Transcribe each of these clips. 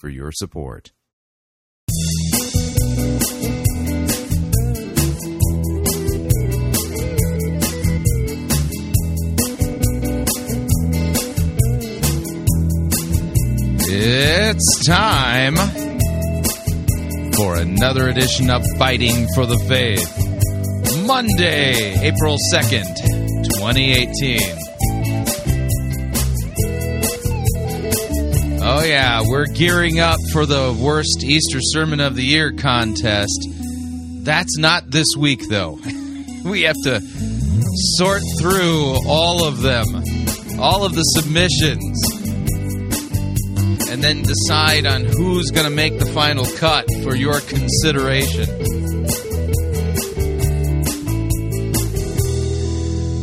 for your support. It's time for another edition of Fighting for the Faith. Monday, April 2nd, 2018. Oh, yeah, we're gearing up for the worst Easter Sermon of the Year contest. That's not this week, though. we have to sort through all of them, all of the submissions, and then decide on who's going to make the final cut for your consideration.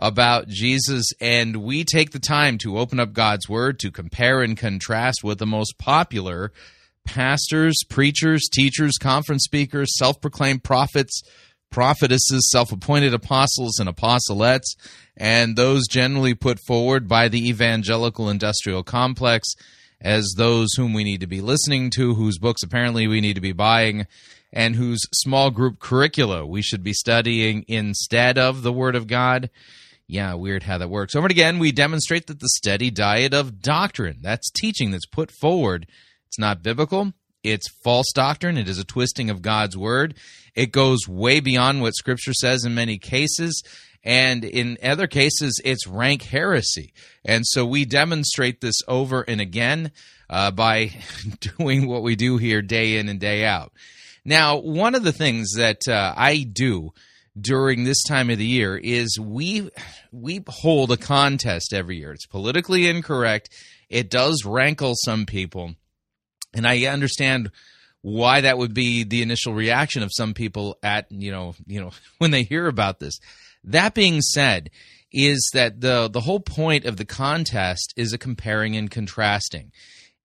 about Jesus, and we take the time to open up God's Word to compare and contrast with the most popular pastors, preachers, teachers, conference speakers, self proclaimed prophets, prophetesses, self appointed apostles, and apostolettes, and those generally put forward by the evangelical industrial complex as those whom we need to be listening to, whose books apparently we need to be buying, and whose small group curricula we should be studying instead of the Word of God. Yeah, weird how that works. Over and again, we demonstrate that the steady diet of doctrine, that's teaching that's put forward, it's not biblical. It's false doctrine. It is a twisting of God's word. It goes way beyond what Scripture says in many cases. And in other cases, it's rank heresy. And so we demonstrate this over and again uh, by doing what we do here day in and day out. Now, one of the things that uh, I do during this time of the year is we we hold a contest every year. It's politically incorrect. It does rankle some people, and I understand why that would be the initial reaction of some people at you know you know when they hear about this. That being said, is that the the whole point of the contest is a comparing and contrasting.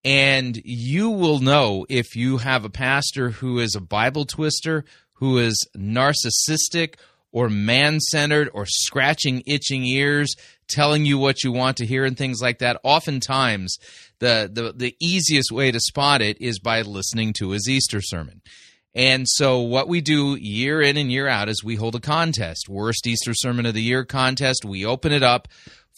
And you will know if you have a pastor who is a Bible twister who is narcissistic or man centered or scratching itching ears, telling you what you want to hear and things like that. Oftentimes, the, the, the easiest way to spot it is by listening to his Easter sermon. And so, what we do year in and year out is we hold a contest, Worst Easter Sermon of the Year contest. We open it up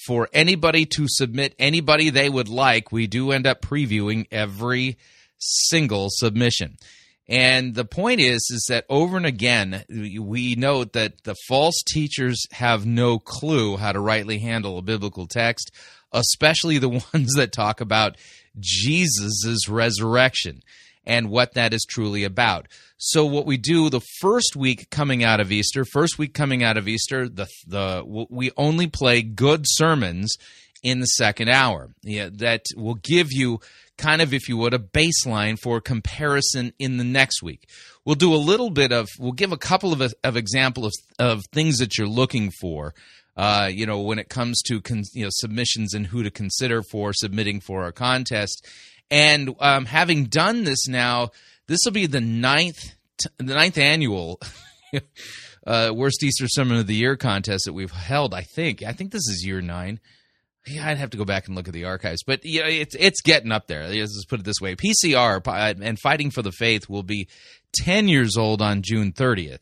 for anybody to submit anybody they would like. We do end up previewing every single submission. And the point is, is that over and again, we note that the false teachers have no clue how to rightly handle a biblical text, especially the ones that talk about Jesus' resurrection and what that is truly about. So what we do the first week coming out of Easter, first week coming out of Easter, the the we only play good sermons in the second hour. Yeah, that will give you kind of, if you would, a baseline for comparison in the next week. We'll do a little bit of, we'll give a couple of, of example of, of things that you're looking for. Uh, you know, when it comes to con- you know submissions and who to consider for submitting for our contest, and um, having done this now, this will be the ninth t- the ninth annual uh, worst Easter sermon of the year contest that we've held. I think I think this is year nine yeah, I'd have to go back and look at the archives, but yeah, it's it's getting up there. Let's put it this way: PCR uh, and Fighting for the Faith will be ten years old on June thirtieth.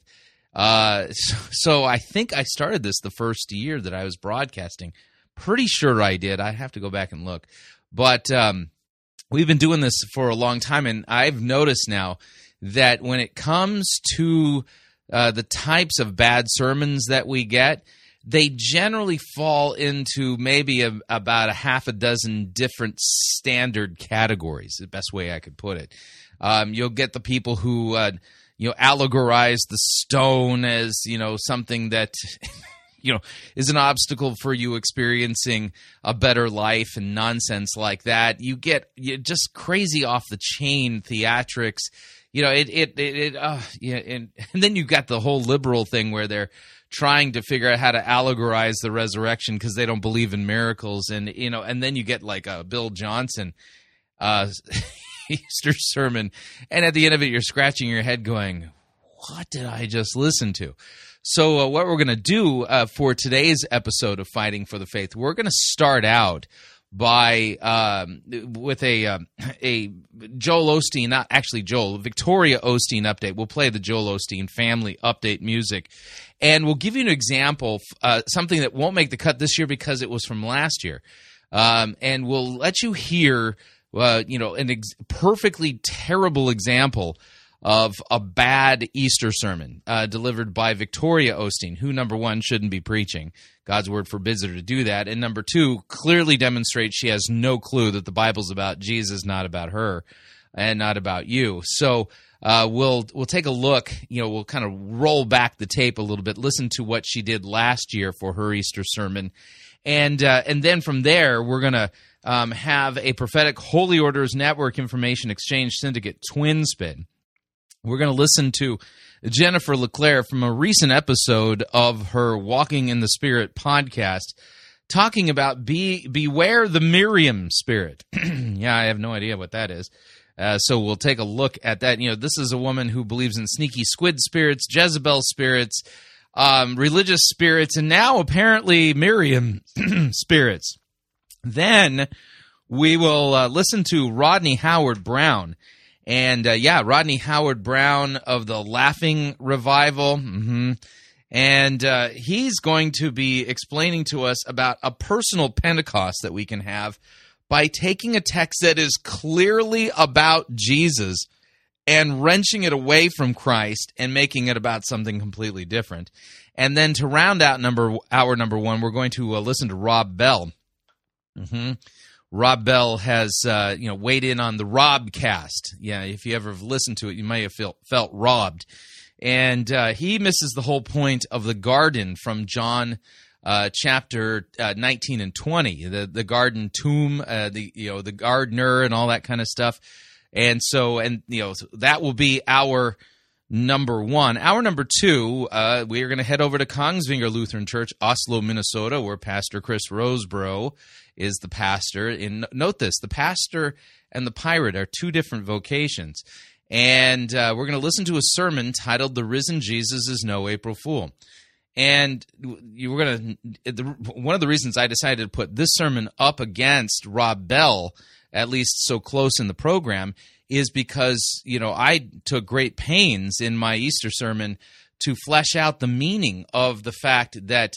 Uh, so, so, I think I started this the first year that I was broadcasting. Pretty sure I did. I'd have to go back and look, but um, we've been doing this for a long time, and I've noticed now that when it comes to uh, the types of bad sermons that we get, they generally fall into maybe a, about a half a dozen different standard categories. The best way I could put it. Um, you'll get the people who uh, you know allegorize the stone as you know something that you know is an obstacle for you experiencing a better life and nonsense like that. You get you just crazy off the chain theatrics. You know it it it, it uh, yeah, and, and then you've got the whole liberal thing where they're trying to figure out how to allegorize the resurrection because they don't believe in miracles. And you know and then you get like a Bill Johnson uh Easter sermon and at the end of it you're scratching your head going what did I just listen to? So uh, what we're going to do uh, for today's episode of Fighting for the Faith we're going to start out by um, with a um, a Joel Osteen, not actually Joel, Victoria Osteen update. We'll play the Joel Osteen family update music, and we'll give you an example, uh, something that won't make the cut this year because it was from last year, um, and we'll let you hear, uh, you know, an ex- perfectly terrible example of a bad Easter sermon uh, delivered by Victoria Osteen, who, number one, shouldn't be preaching. God's word forbids her to do that. And number two, clearly demonstrates she has no clue that the Bible's about Jesus, not about her, and not about you. So uh, we'll we'll take a look. You know, we'll kind of roll back the tape a little bit, listen to what she did last year for her Easter sermon, and uh, and then from there we're gonna. Um, have a prophetic Holy Orders Network Information Exchange Syndicate twin spin we're going to listen to Jennifer LeClaire from a recent episode of her Walking in the Spirit podcast talking about be beware the Miriam spirit. yeah, I have no idea what that is. Uh, so we'll take a look at that. You know, this is a woman who believes in sneaky squid spirits, Jezebel spirits, um, religious spirits, and now apparently Miriam spirits. Then we will uh, listen to Rodney Howard Browne and uh, yeah, Rodney Howard Browne of the Laughing Revival. Mm-hmm. And uh, he's going to be explaining to us about a personal Pentecost that we can have by taking a text that is clearly about Jesus and wrenching it away from Christ and making it about something completely different. And then to round out number hour number one, we're going to uh, listen to Rob Bell. Mm-hmm. Rob Bell has uh, you know weighed in on the RobCast. Yeah, if you ever have listened to it, you may have felt felt robbed. And uh, he misses the whole point of the garden from John uh, chapter uh, 19 and 20, the the garden tomb, uh, the you know the gardener and all that kind of stuff. And so and you know that will be our number one. Our number two, uh, we are going to head over to Kongsvinger Lutheran Church, Oslo, Minnesota, where Pastor Chris Rosebrough is the pastor. And note this the pastor and the pirate are two different vocations. And uh, we're going to listen to a sermon titled The Risen Jesus is No April Fool. And you were going to, one of the reasons I decided to put this sermon up against Rob Bell, at least so close in the program, is because, you know, I took great pains in my Easter sermon to flesh out the meaning of the fact that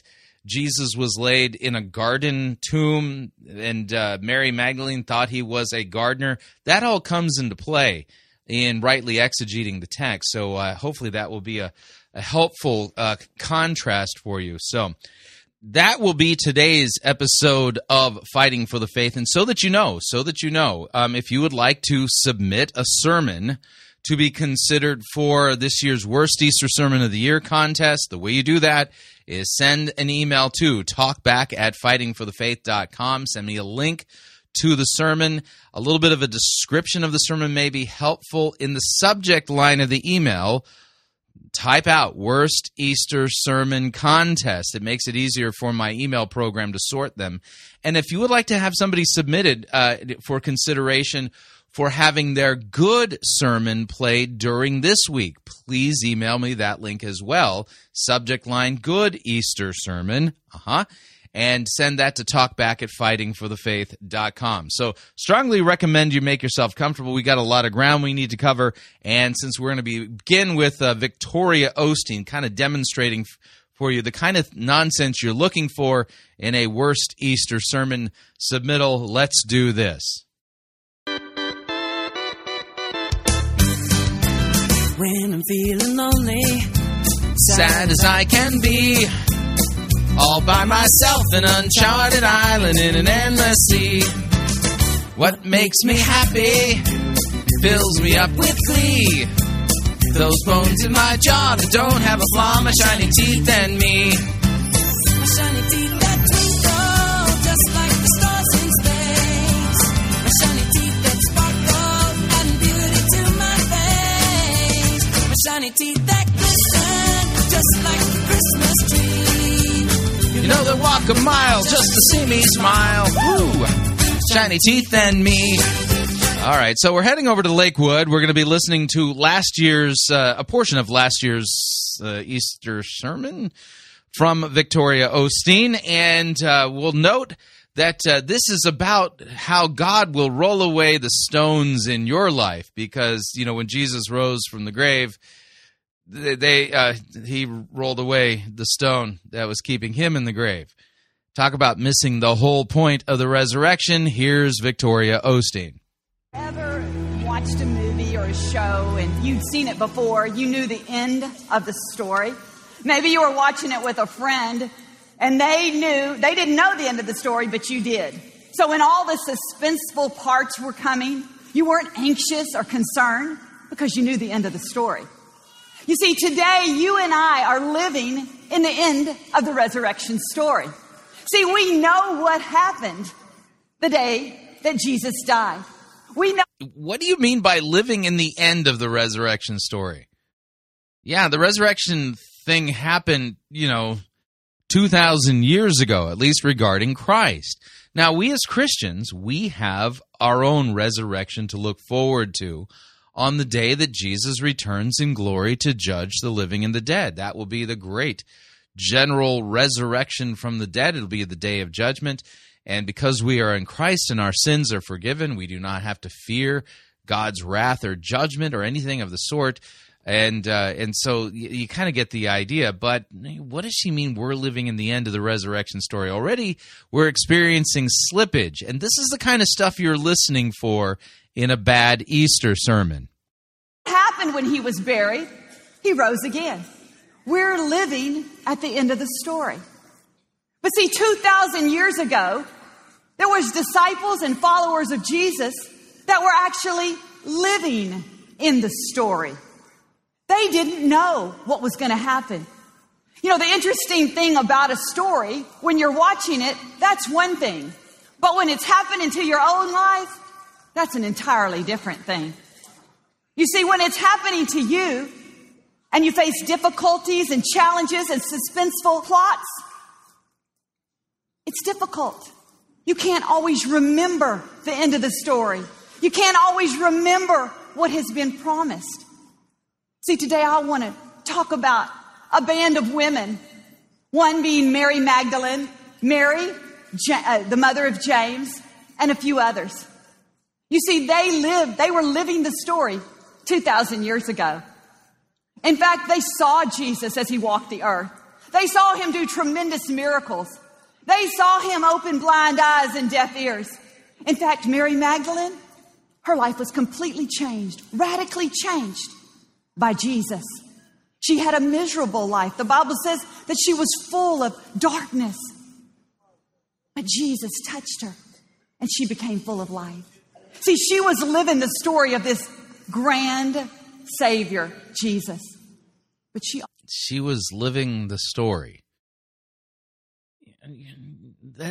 Jesus was laid in a garden tomb and uh, Mary Magdalene thought he was a gardener. That all comes into play in rightly exegeting the text. So uh, hopefully that will be a, a helpful uh, contrast for you. So that will be today's episode of Fighting for the Faith. And so that you know, so that you know, um, if you would like to submit a sermon to be considered for this year's Worst Easter Sermon of the Year contest, the way you do that is send an email to talkback at fightingforthefaith.com. Send me a link to the sermon. A little bit of a description of the sermon may be helpful in the subject line of the email type out worst Easter sermon contest. It makes it easier for my email program to sort them. And if you would like to have somebody submitted uh, for consideration for having their good sermon played during this week, please email me that link as well. Subject line good Easter sermon. Uh huh and send that to talkback at fightingforthefaith.com. So, strongly recommend you make yourself comfortable. We got a lot of ground we need to cover, and since we're going to begin with uh, Victoria Osteen, kind of demonstrating for you the kind of nonsense you're looking for in a worst Easter sermon submittal, let's do this. when I'm feeling lonely. Sad as I can be. All by myself, an uncharted island in an endless sea. What makes me happy fills me up with glee. Those bones in my jaw that don't have a flaw, my shiny teeth and me. My shiny teeth that twinkle just like the stars in space. My shiny teeth that sparkle add beauty to my face. My shiny teeth that glisten just like the Christmas tree. Know they walk a mile just to see me smile. Woo! Shiny teeth and me. All right, so we're heading over to Lakewood. We're going to be listening to last year's, uh, a portion of last year's uh, Easter sermon from Victoria Osteen. And uh, we'll note that uh, this is about how God will roll away the stones in your life because, you know, when Jesus rose from the grave, they uh, he rolled away the stone that was keeping him in the grave. Talk about missing the whole point of the resurrection. Here's Victoria Osteen. Ever watched a movie or a show and you'd seen it before, you knew the end of the story? Maybe you were watching it with a friend and they knew, they didn't know the end of the story, but you did. So when all the suspenseful parts were coming, you weren't anxious or concerned because you knew the end of the story. You see, today you and I are living in the end of the resurrection story. See, we know what happened the day that Jesus died. We know What do you mean by living in the end of the resurrection story? Yeah, the resurrection thing happened, you know, 2,000 years ago, at least regarding Christ. Now, we as Christians, we have our own resurrection to look forward to on the day that Jesus returns in glory to judge the living and the dead. That will be the great general resurrection from the dead. It'll be the day of judgment. And because we are in Christ and our sins are forgiven, we do not have to fear God's wrath or judgment or anything of the sort. And uh, and so you, you kind of get the idea. But what does she mean? We're living in the end of the resurrection story already. We're experiencing slippage, and this is the kind of stuff you're listening for in a bad Easter sermon. what happened when he was buried. He rose again. We're living at the end of the story. But see, 2,000 years ago, there was disciples and followers of Jesus that were actually living in the story. They didn't know what was going to happen. You know, the interesting thing about a story, when you're watching it, that's one thing. But when it's happening to your own life, that's an entirely different thing. You see, when it's happening to you and you face difficulties and challenges and suspenseful plots, it's difficult. You can't always remember the end of the story. You can't always remember what has been promised. See, today I want to talk about a band of women. One being Mary Magdalene, Mary, uh, the mother of James, and a few others. You see, they lived, they were living the story 2,000 years ago. In fact, they saw Jesus as he walked the earth. They saw him do tremendous miracles. They saw him open blind eyes and deaf ears. In fact, Mary Magdalene, her life was completely changed, radically changed by Jesus. She had a miserable life. The Bible says that she was full of darkness. But Jesus touched her and she became full of life. See, she was living the story of this grand Savior, Jesus. But she She was living the story.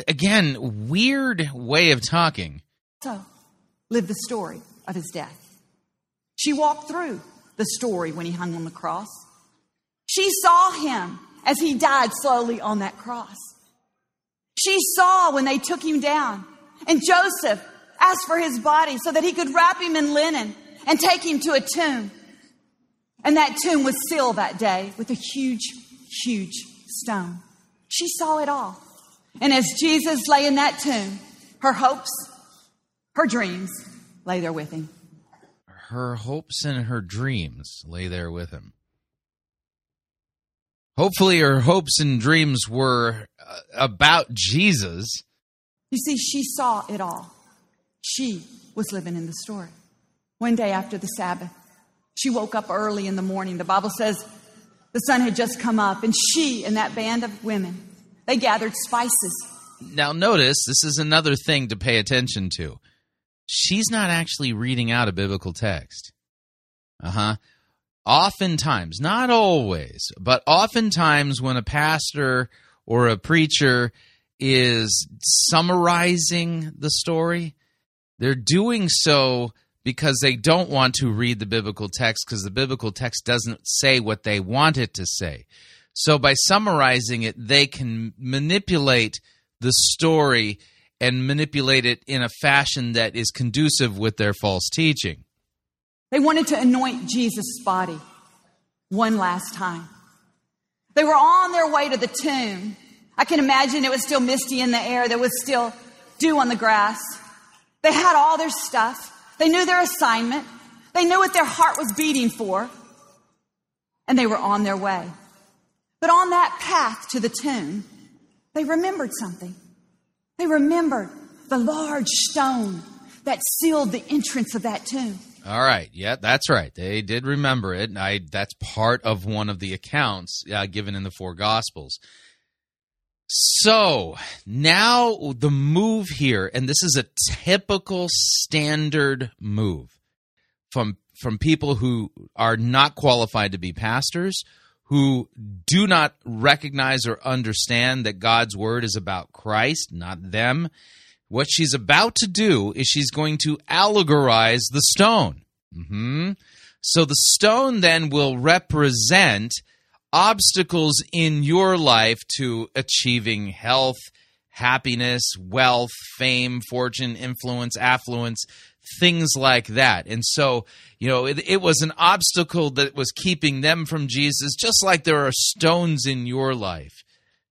Again, weird way of talking. also lived the story of his death. She walked through the story when he hung on the cross. She saw him as he died slowly on that cross. She saw when they took him down and Joseph asked for his body so that he could wrap him in linen and take him to a tomb. And that tomb was sealed that day with a huge, huge stone. She saw it all. And as Jesus lay in that tomb, her hopes, her dreams lay there with him. Her hopes and her dreams lay there with him. Hopefully, her hopes and dreams were uh, about Jesus. You see, she saw it all. She was living in the story. One day after the Sabbath, She woke up early in the morning. The Bible says the sun had just come up, and she and that band of women, they gathered spices. Now, notice this is another thing to pay attention to. She's not actually reading out a biblical text. Uh huh. Oftentimes, not always, but oftentimes when a pastor or a preacher is summarizing the story, they're doing so because they don't want to read the biblical text because the biblical text doesn't say what they want it to say. So by summarizing it, they can manipulate the story and manipulate it in a fashion that is conducive with their false teaching. They wanted to anoint Jesus' body one last time. They were on their way to the tomb. I can imagine it was still misty in the air. There was still dew on the grass. They had all their stuff. They knew their assignment. They knew what their heart was beating for. And they were on their way. But on that path to the tomb, they remembered something. They remembered the large stone that sealed the entrance of that tomb. All right, yeah, that's right. They did remember it. I that's part of one of the accounts uh, given in the four gospels. So now the move here, and this is a typical standard move from from people who are not qualified to be pastors, who do not recognize or understand that God's word is about Christ, not them. What she's about to do is she's going to allegorize the stone. hmm So the stone then will represent obstacles in your life to achieving health, happiness, wealth, fame, fortune, influence, affluence, things like that. And so, you know, it, it was an obstacle that was keeping them from Jesus, just like there are stones in your life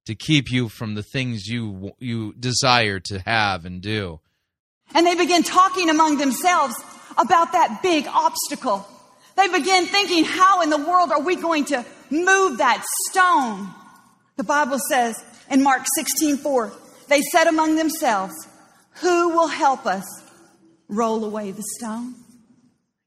to keep you from the things you you desire to have and do. And they begin talking among themselves about that big obstacle. They begin thinking, how in the world are we going to move that stone? The Bible says in Mark 16, 4, they said among themselves, who will help us roll away the stone?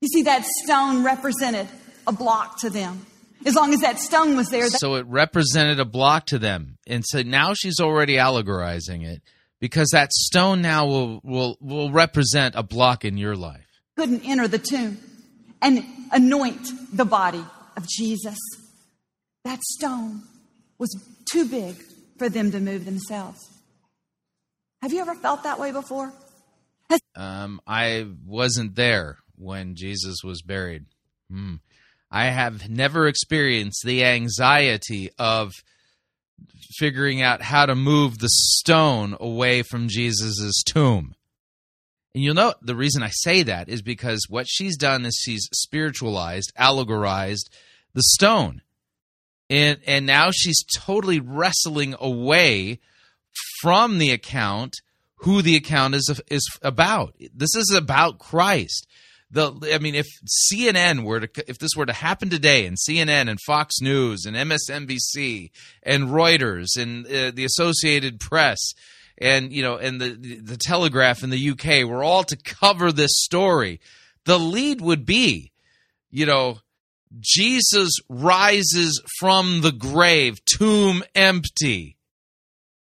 You see, that stone represented a block to them. As long as that stone was there, So it represented a block to them. And so now she's already allegorizing it because that stone now will will will represent a block in your life. couldn't enter the tomb and anoint the body of Jesus. That stone was too big for them to move themselves. Have you ever felt that way before? Um, I wasn't there when Jesus was buried. Hmm. I have never experienced the anxiety of figuring out how to move the stone away from Jesus' tomb. And you'll note the reason I say that is because what she's done is she's spiritualized, allegorized the stone. And and now she's totally wrestling away from the account who the account is is about. This is about Christ. The I mean, if CNN were to if this were to happen today, and CNN and Fox News and MSNBC and Reuters and uh, the Associated Press and you know and the the Telegraph in the UK were all to cover this story, the lead would be, you know, Jesus rises from the grave, tomb empty.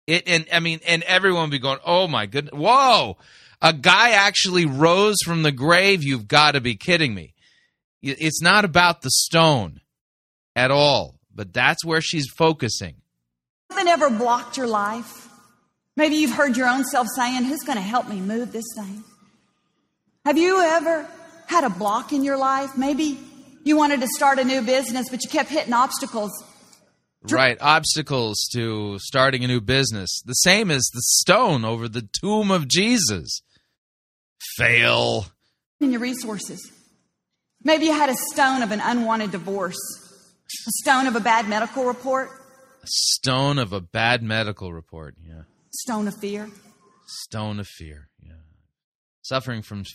It and I mean, and everyone would be going, "Oh my goodness, whoa! A guy actually rose from the grave. You've got to be kidding me!" It's not about the stone at all, but that's where she's focusing. Something ever blocked your life? Maybe you've heard your own self saying, Who's going to help me move this thing? Have you ever had a block in your life? Maybe you wanted to start a new business, but you kept hitting obstacles. Right, obstacles to starting a new business. The same as the stone over the tomb of Jesus. Fail. in your resources. Maybe you had a stone of an unwanted divorce, a stone of a bad medical report, A stone of a bad medical report. Yeah. Stone of fear. Stone of fear. Yeah. Suffering from f-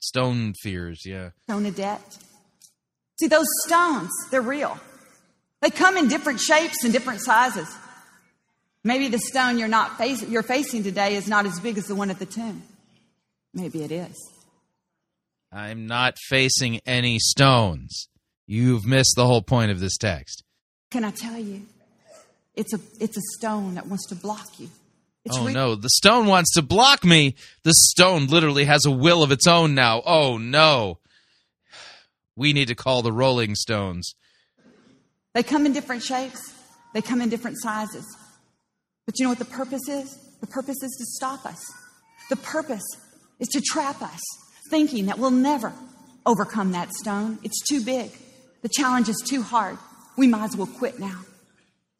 stone fears. Yeah. stone of debt. See, those stones, they're real. They come in different shapes and different sizes. Maybe the stone you're not facing, you're facing today is not as big as the one at the tomb. Maybe it is. I'm not facing any stones. you've missed the whole point of this text. Can I tell you? It's a it's a stone that wants to block you. It's oh re- no, the stone wants to block me. The stone literally has a will of its own now. Oh no. We need to call the Rolling Stones. They come in different shapes. They come in different sizes. But you know what the purpose is? The purpose is to stop us. The purpose is to trap us, thinking that we'll never overcome that stone. It's too big. The challenge is too hard. We might as well quit now.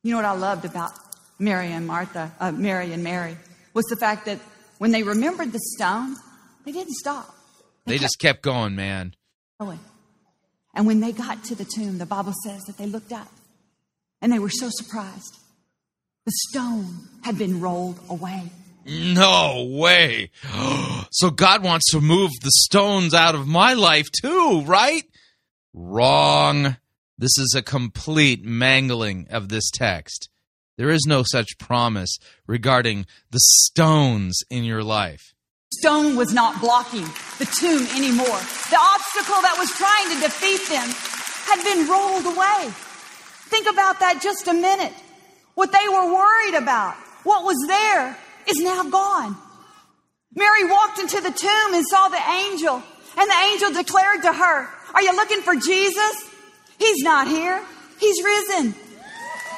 You know what I loved about Mary and Martha, uh, Mary and Mary, was the fact that when they remembered the stone, they didn't stop. They just kept going, man. going. And when they got to the tomb, the Bible says that they looked up and they were so surprised. The stone had been rolled away. No way. So God wants to move the stones out of my life too, right? Wrong. This is a complete mangling of this text. There is no such promise regarding the stones in your life. Stone was not blocking the tomb anymore. The obstacle that was trying to defeat them had been rolled away. Think about that just a minute. What they were worried about, what was there, is now gone. Mary walked into the tomb and saw the angel, and the angel declared to her, Are you looking for Jesus? He's not here. He's risen.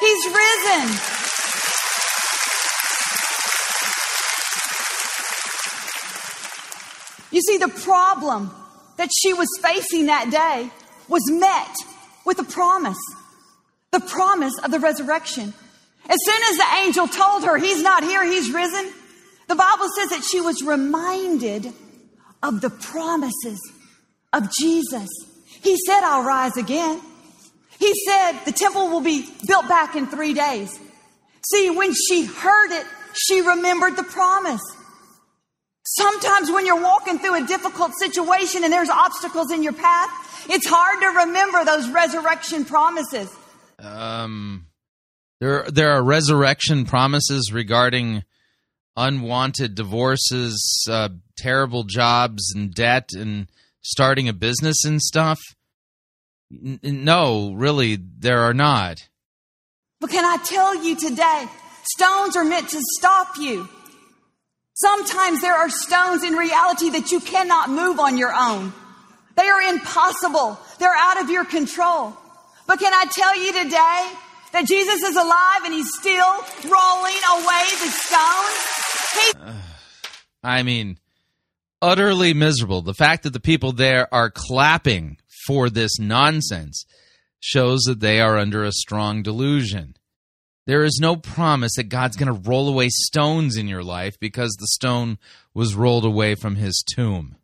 He's risen. You see, the problem that she was facing that day was met with a promise the promise of the resurrection. As soon as the angel told her, He's not here, He's risen, the Bible says that she was reminded of the promises of Jesus. He said, I'll rise again. He said, the temple will be built back in three days. See, when she heard it, she remembered the promise. Sometimes when you're walking through a difficult situation and there's obstacles in your path, it's hard to remember those resurrection promises. Um, there there are resurrection promises regarding unwanted divorces, uh, terrible jobs, and debt, and starting a business and stuff. N- no, really, there are not. But can I tell you today, stones are meant to stop you. Sometimes there are stones in reality that you cannot move on your own. They are impossible. They're out of your control. But can I tell you today that Jesus is alive and he's still rolling away the stones? He I mean, utterly miserable. The fact that the people there are clapping for this nonsense shows that they are under a strong delusion. There is no promise that God's going to roll away stones in your life because the stone was rolled away from his tomb.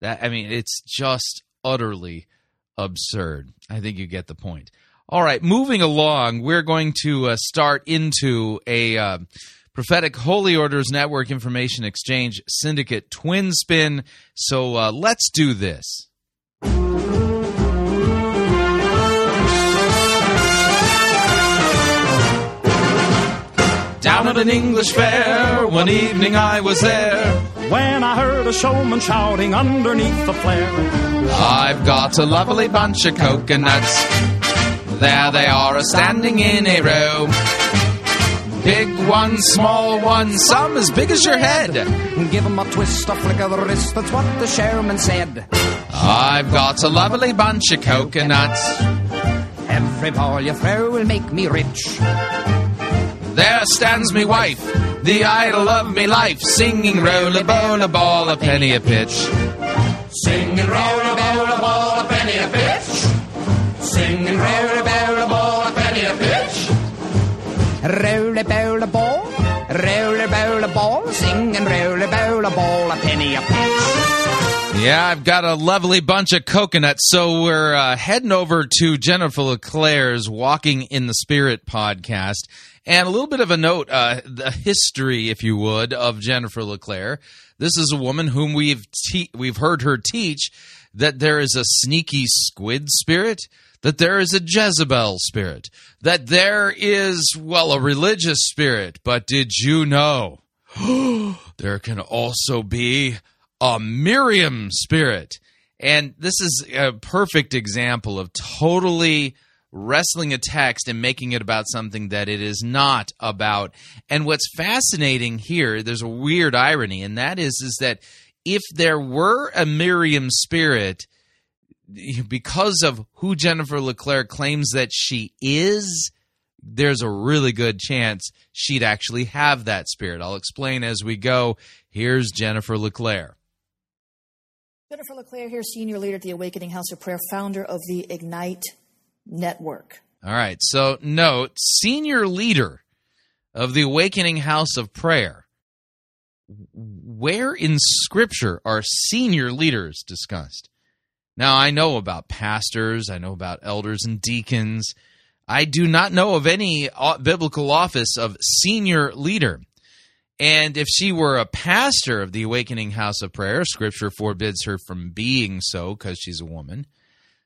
That I mean, it's just utterly absurd. I think you get the point. All right, moving along, we're going to uh, start into a uh, prophetic Holy Orders Network Information Exchange Syndicate twin spin. So uh, let's do this. Down at an English fair, one evening I was there. When I heard a showman shouting underneath the flare, I've got a lovely bunch of coconuts. There they are, standing in a row. Big one, small one, some as big as your head. Give 'em a twist, a flick of the wrist, that's what the chairman said. I've got a lovely bunch of coconuts. Every ball you throw will make me rich. There stands me wife, the idol of me life, singing roll a bowl a ball a penny a pitch. Singing roll a bowl a ball a penny a pitch. Singing roll a bowl a ball Bowl a ball, bowl a ball, singing roll a bowl a ball a penny a pitch. Yeah, I've got a lovely bunch of coconuts. So we're uh, heading over to Jennifer LeClaire's Walking in the Spirit podcast. And a little bit of a note, uh, the history, if you would, of Jennifer LeClaire. This is a woman whom we've te- we've heard her teach that there is a sneaky squid spirit, that there is a Jezebel spirit, that there is well a religious spirit. But did you know there can also be a Miriam spirit. And this is a perfect example of totally wrestling a text and making it about something that it is not about. And what's fascinating here, there's a weird irony, and that is is that if there were a Miriam spirit, because of who Jennifer LeClaire claims that she is, there's a really good chance she'd actually have that spirit. I'll explain as we go. Here's Jennifer LeClaire. Jennifer LeClaire here, senior leader at the Awakening House of Prayer, founder of the Ignite Network. All right. So, note, senior leader of the Awakening House of Prayer. Where in Scripture are senior leaders discussed? Now, I know about pastors, I know about elders and deacons. I do not know of any uh, biblical office of senior leader. And if she were a pastor of the Awakening House of Prayer, Scripture forbids her from being so because she's a woman.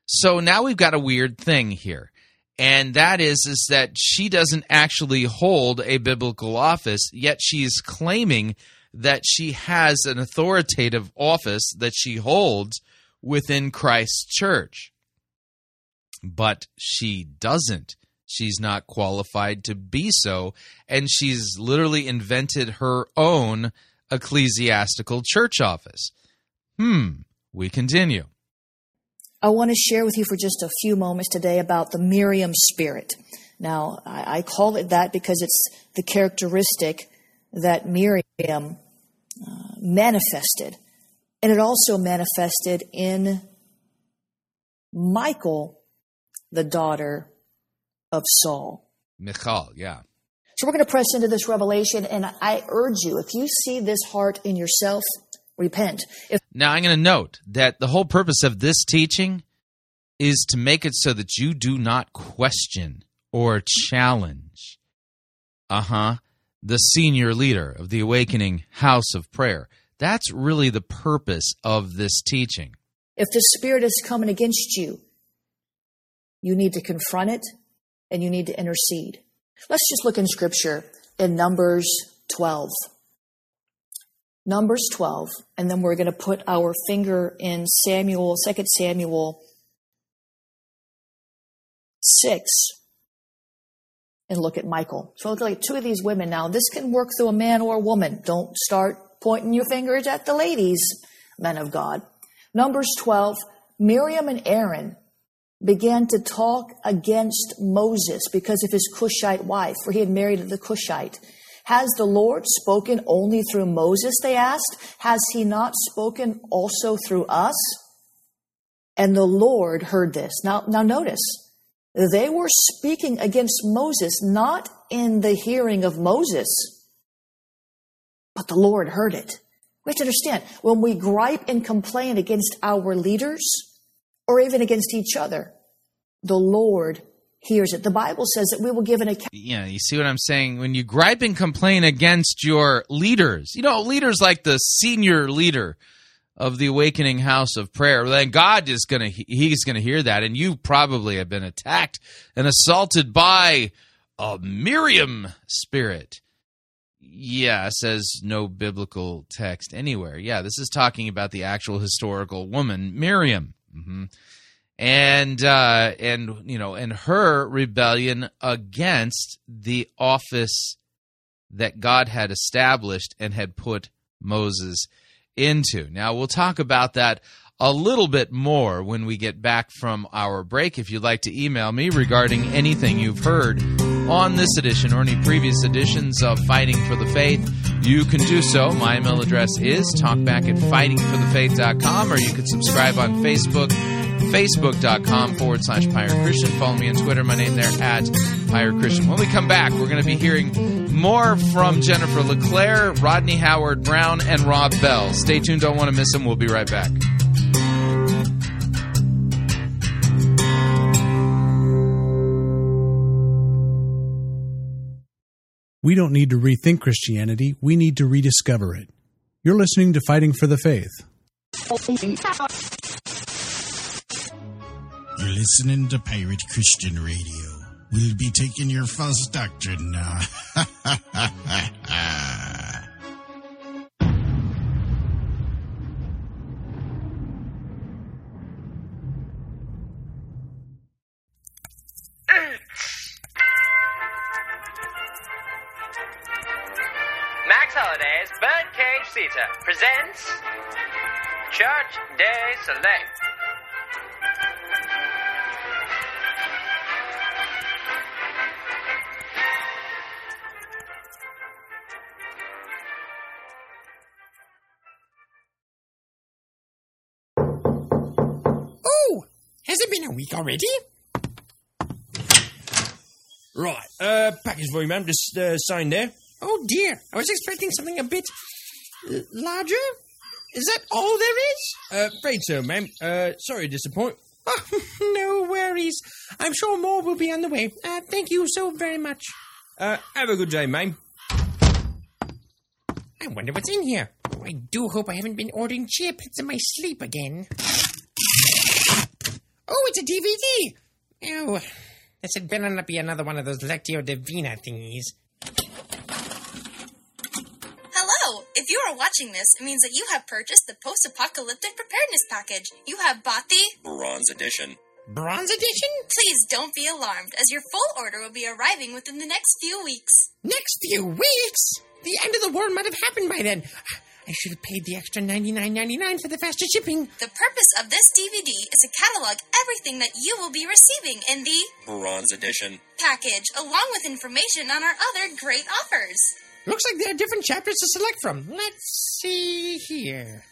So now we've got a weird thing here. And that is is that she doesn't actually hold a biblical office, yet she's claiming that she has an authoritative office that she holds within Christ's church. But she doesn't. She's not qualified to be so, and she's literally invented her own ecclesiastical church office. Hmm, we continue. I want to share with you for just a few moments today about the Miriam spirit. Now, I, call it that because it's the characteristic that Miriam uh, manifested. And it also manifested in Michael, the daughter of Saul. Michal, yeah. So we're going to press into this revelation, and I urge you, if you see this heart in yourself, repent. If Now, I'm going to note that the whole purpose of this teaching is to make it so that you do not question or challenge, uh huh, the senior leader of the Awakening House of Prayer. That's really the purpose of this teaching. if the spirit is coming against you, you need to confront it and you need to intercede. Let's just look in scripture in Numbers 12. Numbers 12, and then we're going to put our finger in Samuel, 2 Samuel 6, and look at Michael. So look like two of these women now. This can work through a man or a woman. Don't start pointing your fingers at the ladies, men of God. Numbers 12, Miriam and Aaron began to talk against Moses because of his Cushite wife, for he had married the Cushite. Has the Lord spoken only through Moses? They asked. Has he not spoken also through us? And the Lord heard this. Now, now notice, they were speaking against Moses, not in the hearing of Moses, but the Lord heard it. We have to understand when we gripe and complain against our leaders or even against each other, the Lord hears it. The Bible says that we will give an account. Yeah, you see what I'm saying? When you gripe and complain against your leaders, you know, leaders like the senior leader of the Awakening House of Prayer, then God is to, he's to hear that. And you probably have been attacked and assaulted by a Miriam spirit. Yeah, says no biblical text anywhere. Yeah, this is talking about the actual historical woman, Miriam. hmm and uh, and you know and her rebellion against the office that God had established and had put Moses into. Now we'll talk about that a little bit more when we get back from our break. If you'd like to email me regarding anything you've heard on this edition or any previous editions of Fighting for the Faith, you can do so. My email address is talkback at fightingforthefaith.com or you can subscribe on Facebook facebook.com forward slash Pirate Christian. Follow me on Twitter. My name there at Pirate Christian. When we come back, we're going to be hearing more from Jennifer LeClaire, Rodney Howard Browne, and Rob Bell. Stay tuned. Don't want to miss them. We'll be right back. We don't need to rethink Christianity, we need to rediscover it. You're listening to Fighting for the Faith. You're listening to Pirate Christian Radio. We'll be taking your false doctrine now. presents Church Day Select. Oh, has it been a week already? Right, uh, package for you, ma'am. Just uh, sign there. Oh dear, I was expecting something a bit larger. Is that all there is? Uh, afraid so, ma'am. Uh, sorry to disappoint. Oh, no worries. I'm sure more will be on the way. Uh, thank you so very much. Uh, have a good day, ma'am. I wonder what's in here. Oh, I do hope I haven't been ordering chia pets in my sleep again. Oh, it's a DVD. Oh, this had better not be another one of those Lectio Divina thingies. If you are watching this, it means that you have purchased the post apocalyptic preparedness package. You have bought the Bronze Edition. Bronze Edition? Please don't be alarmed, as your full order will be arriving within the next few weeks. Next few weeks? The end of the world might have happened by then. I should have paid the extra ninety-nine ninety-nine for the faster shipping. The purpose of this DVD is to catalog everything that you will be receiving in the Bronze Edition. package, along with information on our other great offers. Looks like there are different chapters to select from. Let's see here.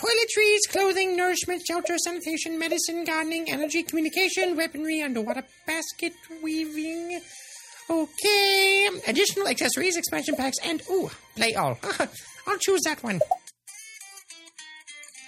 Toiletries, clothing, nourishment, shelter, sanitation, medicine, gardening, energy, communication, weaponry, underwater basket weaving. Okay. Additional accessories, expansion packs, and ooh, play all. I'll choose that one.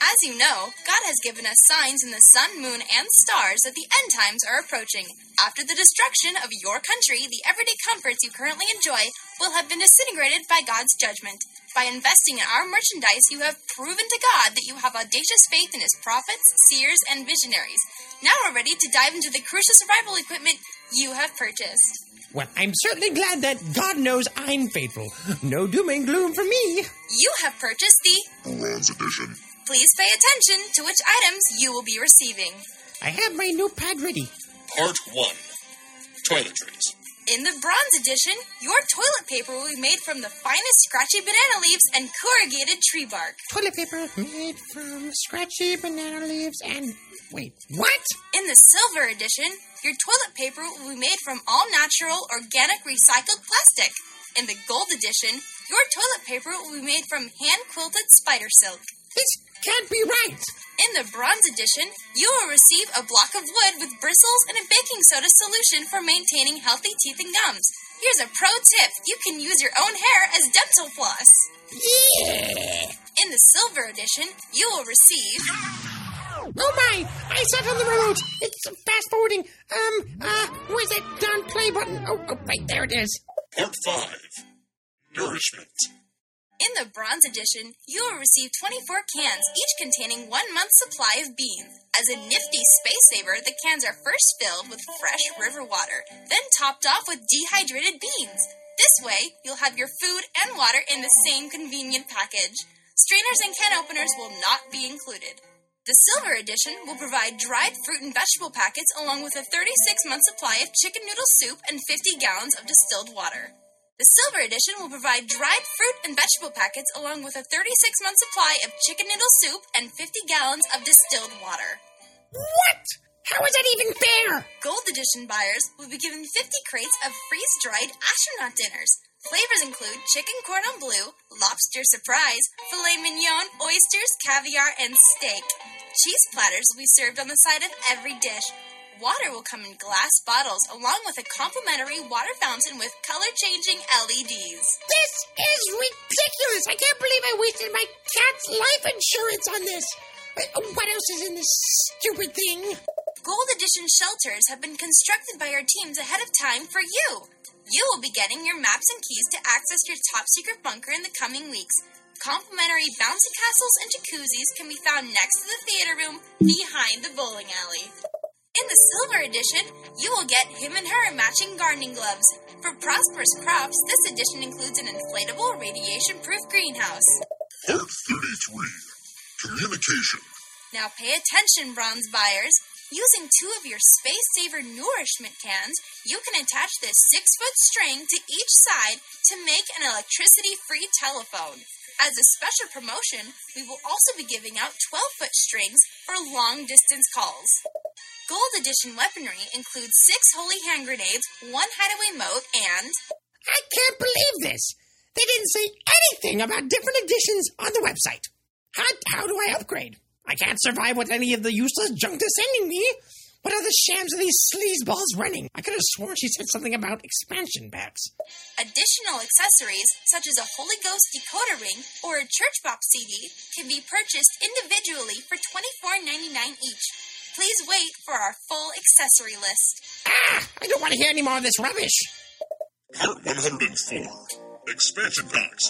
As you know, God has given us signs in the sun, moon, and stars that the end times are approaching. After the destruction of your country, the everyday comforts you currently enjoy will have been disintegrated by God's judgment. By investing in our merchandise, you have proven to God that you have audacious faith in His prophets, seers, and visionaries. Now we're ready to dive into the crucial survival equipment you have purchased. Well, I'm certainly glad that God knows I'm faithful. No doom and gloom for me. You have purchased the Bronze Edition. Please pay attention to which items you will be receiving. I have my new pad ready. Part 1. Toiletries. In the bronze edition, your toilet paper will be made from the finest scratchy banana leaves and corrugated tree bark. Toilet paper made from scratchy banana leaves and. Wait, what? In the silver edition, your toilet paper will be made from all natural, organic, recycled plastic. In the gold edition, your toilet paper will be made from hand quilted spider silk. This can't be right. In the bronze edition, you will receive a block of wood with bristles and a baking soda solution for maintaining healthy teeth and gums. Here's a pro tip you can use your own hair as dental floss. Yeah. In the silver edition, you will receive. Oh my! I sat on the remote. It's fast forwarding. Um, uh, where's that darn play button? Oh, oh, right there it is. Part 5. Nourishment. In the bronze edition, you will receive 24 cans, each containing one month's supply of beans. As a nifty space saver, the cans are first filled with fresh river water, then topped off with dehydrated beans. This way, you'll have your food and water in the same convenient package. Strainers and can openers will not be included. The silver edition will provide dried fruit and vegetable packets along with a 36 month supply of chicken noodle soup and 50 gallons of distilled water. The silver edition will provide dried fruit and vegetable packets along with a 36 month supply of chicken noodle soup and 50 gallons of distilled water. What? How is that even fair? Gold edition buyers will be given 50 crates of freeze dried astronaut dinners. Flavors include chicken cordon bleu, lobster surprise, filet mignon, oysters, caviar, and steak. Cheese platters will be served on the side of every dish. Water will come in glass bottles along with a complimentary water fountain with color changing LEDs. This is ridiculous. I can't believe I wasted my cat's life insurance on this. Uh, What else is in this stupid thing? Gold Edition shelters have been constructed by our teams ahead of time for you. You will be getting your maps and keys to access your top secret bunker in the coming weeks. Complimentary bouncy castles and jacuzzis can be found next to the theater room behind the bowling alley. In the silver edition, you will get him and her matching gardening gloves. For prosperous crops, this edition includes an inflatable radiation proof greenhouse. Part 33. Communication. Now pay attention, bronze buyers. Using two of your Space Saver nourishment cans, you can attach this six foot string to each side to make an electricity free telephone. As a special promotion, we will also be giving out 12 foot strings for long distance calls. Gold Edition weaponry includes six holy hand grenades, one hideaway moat, and. I can't believe this. They didn't say anything about different editions on the website. How, how do I upgrade? I can't survive with any of the useless junk they're sending me. What are the shams of these sleazeballs running? I could have sworn she said something about expansion packs. Additional accessories, such as a Holy Ghost decoder ring or a church box CD, can be purchased individually for $24.99 each. Please wait for our full accessory list. Ah! I don't want to hear any more of this rubbish. Part 104. Expansion packs.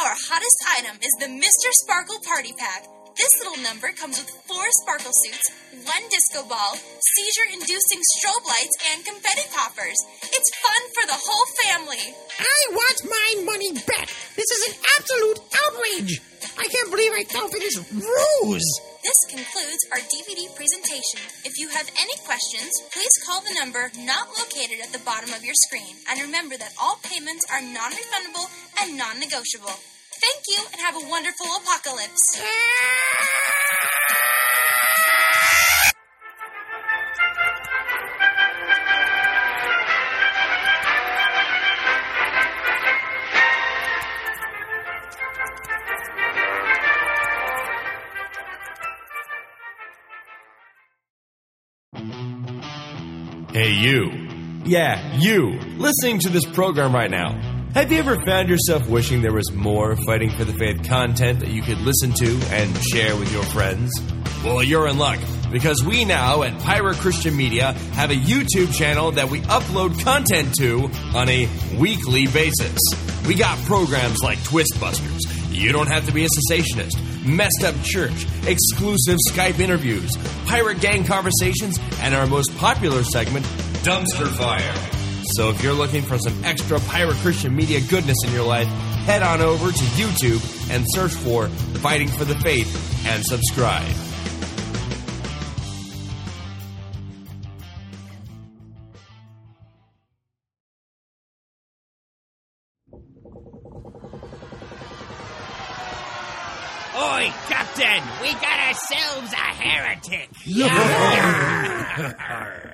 Our hottest item is the Mr. Sparkle Party Pack. This little number comes with four sparkle suits, one disco ball, seizure inducing strobe lights, and confetti poppers. It's fun for the whole family. I want my money back. This is an absolute outrage. I can't believe I fell for this ruse. This concludes our DVD presentation. If you have any questions, please call the number not located at the bottom of your screen. And remember that all payments are non refundable and non negotiable. Thank you and have a wonderful apocalypse. You. Yeah, you. Listening to this program right now. Have you ever found yourself wishing there was more Fighting for the Faith content that you could listen to and share with your friends? Well, you're in luck because we now at Pirate Christian Media have a YouTube channel that we upload content to on a weekly basis. We got programs like Twistbusters, You Don't Have to Be a Cessationist, Messed Up Church, exclusive Skype interviews, Pirate Gang conversations, and our most popular segment, Dumpster Fire. So if you're looking for some extra Pirate Christian Media goodness in your life, head on over to YouTube and search for Fighting for the Faith and subscribe. Oi, Captain, we got ourselves a heretic.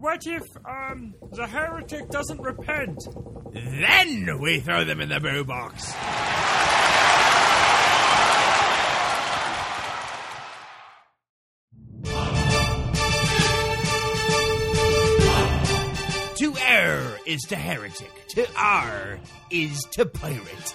What if, um, the heretic doesn't repent? Then we throw them in the boo box. To err is to heretic. To R is to pirate.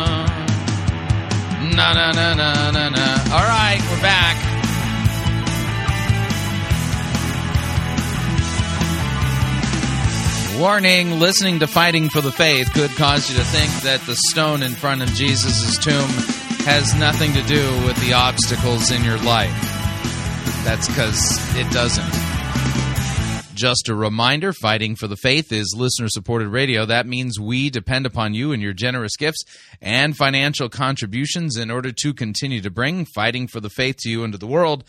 Na na na na na na. All right, we're back. Warning listening to Fighting for the Faith could cause you to think that the stone in front of Jesus' tomb has nothing to do with the obstacles in your life. That's because it doesn't. Just a reminder Fighting for the Faith is listener supported radio. That means we depend upon you and your generous gifts and financial contributions in order to continue to bring Fighting for the Faith to you and to the world.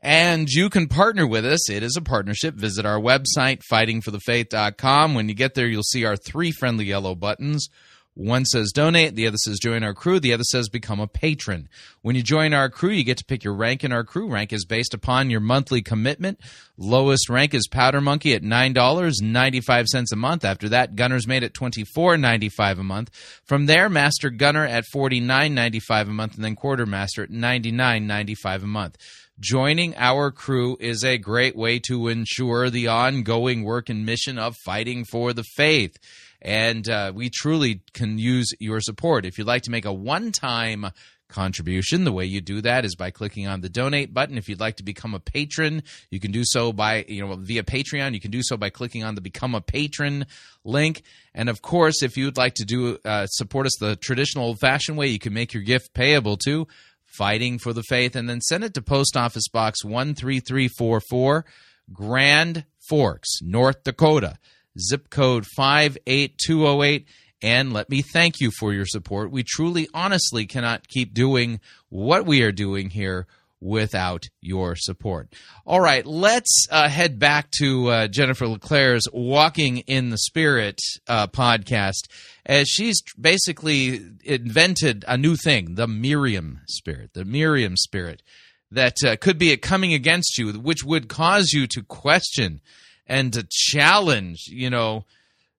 And you can partner with us. It is a partnership. Visit our website, fightingforthefaith.com. When you get there, you'll see our three friendly yellow buttons. One says donate, the other says join our crew, the other says become a patron. When you join our crew, you get to pick your rank in our crew. Rank is based upon your monthly commitment. Lowest rank is Powder Monkey at $9.95 a month. After that, Gunner's Mate at $24.95 a month. From there, Master Gunner at $49.95 a month, and then Quartermaster at $99.95 a month. Joining our crew is a great way to ensure the ongoing work and mission of fighting for the faith. And uh, we truly can use your support. If you'd like to make a one time contribution, the way you do that is by clicking on the donate button. If you'd like to become a patron, you can do so by, you know, via Patreon. You can do so by clicking on the become a patron link. And of course, if you'd like to do uh, support us the traditional old fashioned way, you can make your gift payable to Fighting for the Faith and then send it to Post Office Box 13344, Grand Forks, North Dakota, zip code 58208. And let me thank you for your support. We truly, honestly cannot keep doing what we are doing here without your support. All right, let's uh, head back to uh, Jennifer LeClaire's Walking in the Spirit uh, podcast, as she's basically invented a new thing the Miriam spirit, the Miriam spirit that uh, could be coming against you, which would cause you to question and to challenge, you know,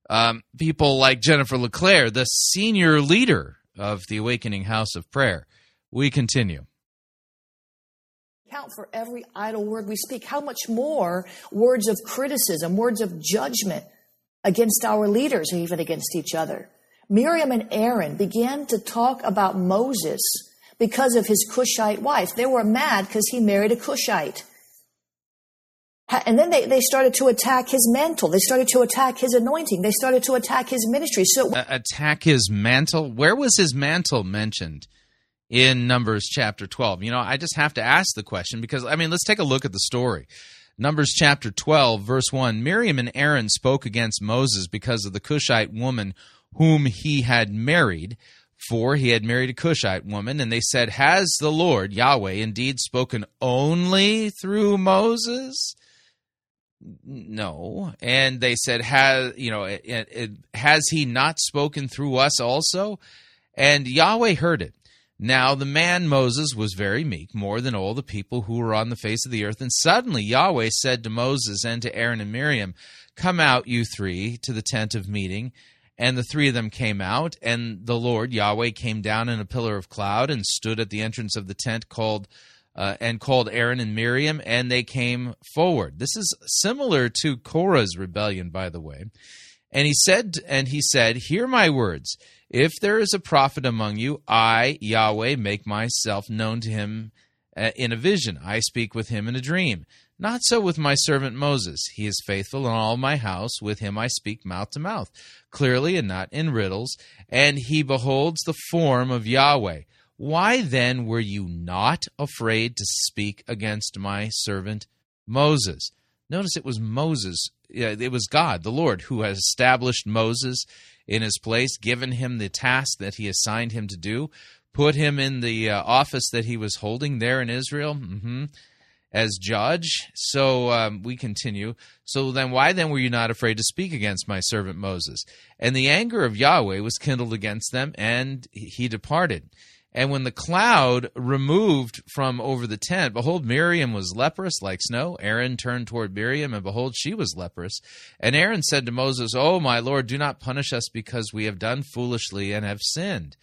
um, people like Jennifer LeClaire, the senior leader of the Awakening House of Prayer. We continue account for every idle word we speak. How much more words of criticism, words of judgment against our leaders and even against each other. Miriam and Aaron began to talk about Moses because of his Cushite wife. They were mad because he married a Cushite. And then they, they started to attack his mantle. They started to attack his anointing. They started to attack his ministry. So uh, attack his mantle. Where was his mantle mentioned? in Numbers chapter 12? You know, I just have to ask the question because, I mean, let's take a look at the story. Numbers chapter 12, verse 1 Miriam and Aaron spoke against Moses because of the Cushite woman whom he had married, for he had married a Cushite woman. And they said, Has the Lord, Yahweh, indeed spoken only through Moses? No. And they said, Has, you know, it, it, has he not spoken through us also? And Yahweh heard it. Now the man Moses was very meek, more than all the people who were on the face of the earth. And suddenly Yahweh said to Moses and to Aaron and Miriam, Come out, you three, to the tent of meeting. And the three of them came out, and the Lord Yahweh came down in a pillar of cloud and stood at the entrance of the tent called uh, and called Aaron and Miriam, and they came forward. This is similar to Korah's rebellion, by the way. And he said, and he said, Hear my words. If there is a prophet among you, I, Yahweh, make myself known to him uh, in a vision. I speak with him in a dream. Not so with my servant Moses. He is faithful in all my house. With him I speak mouth to mouth, clearly and not in riddles. And he beholds the form of Yahweh. Why then were you not afraid to speak against my servant Moses? Notice it was Moses, it was God, the Lord, who has established Moses in his place, given him the task that he assigned him to do, put him in the uh, office that he was holding there in Israel mm-hmm, as judge. So um, we continue. So then, why then were you not afraid to speak against my servant Moses? And the anger of Yahweh was kindled against them, and he departed. And when the cloud removed from over the tent, behold, Miriam was leprous like snow. Aaron turned toward Miriam, and behold, she was leprous. And Aaron said to Moses, Oh, my Lord, do not punish us because we have done foolishly and have sinned.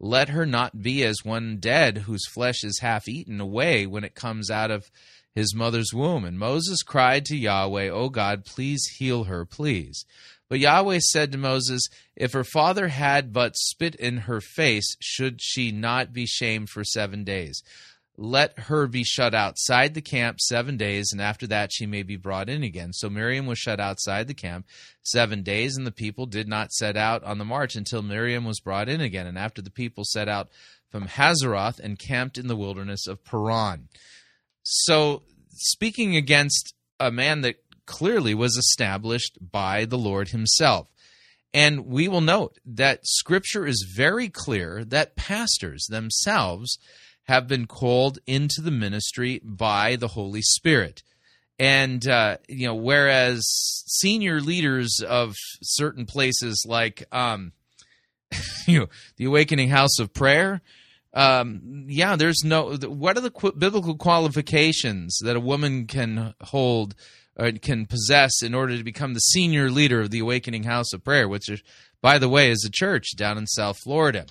Let her not be as one dead whose flesh is half eaten away when it comes out of his mother's womb. And Moses cried to Yahweh, O God, please heal her, please. But Yahweh said to Moses, If her father had but spit in her face, should she not be shamed for seven days? Let her be shut outside the camp seven days, and after that she may be brought in again. So Miriam was shut outside the camp seven days, and the people did not set out on the march until Miriam was brought in again. And after the people set out from Hazeroth and camped in the wilderness of Paran. So, speaking against a man that clearly was established by the Lord Himself. And we will note that Scripture is very clear that pastors themselves have been called into the ministry by the Holy Spirit. And, uh, you know, whereas senior leaders of certain places like, um, you know, the Awakening House of Prayer. Um, yeah, there's no. What are the qu- biblical qualifications that a woman can hold or can possess in order to become the senior leader of the Awakening House of Prayer, which, is, by the way, is a church down in South Florida.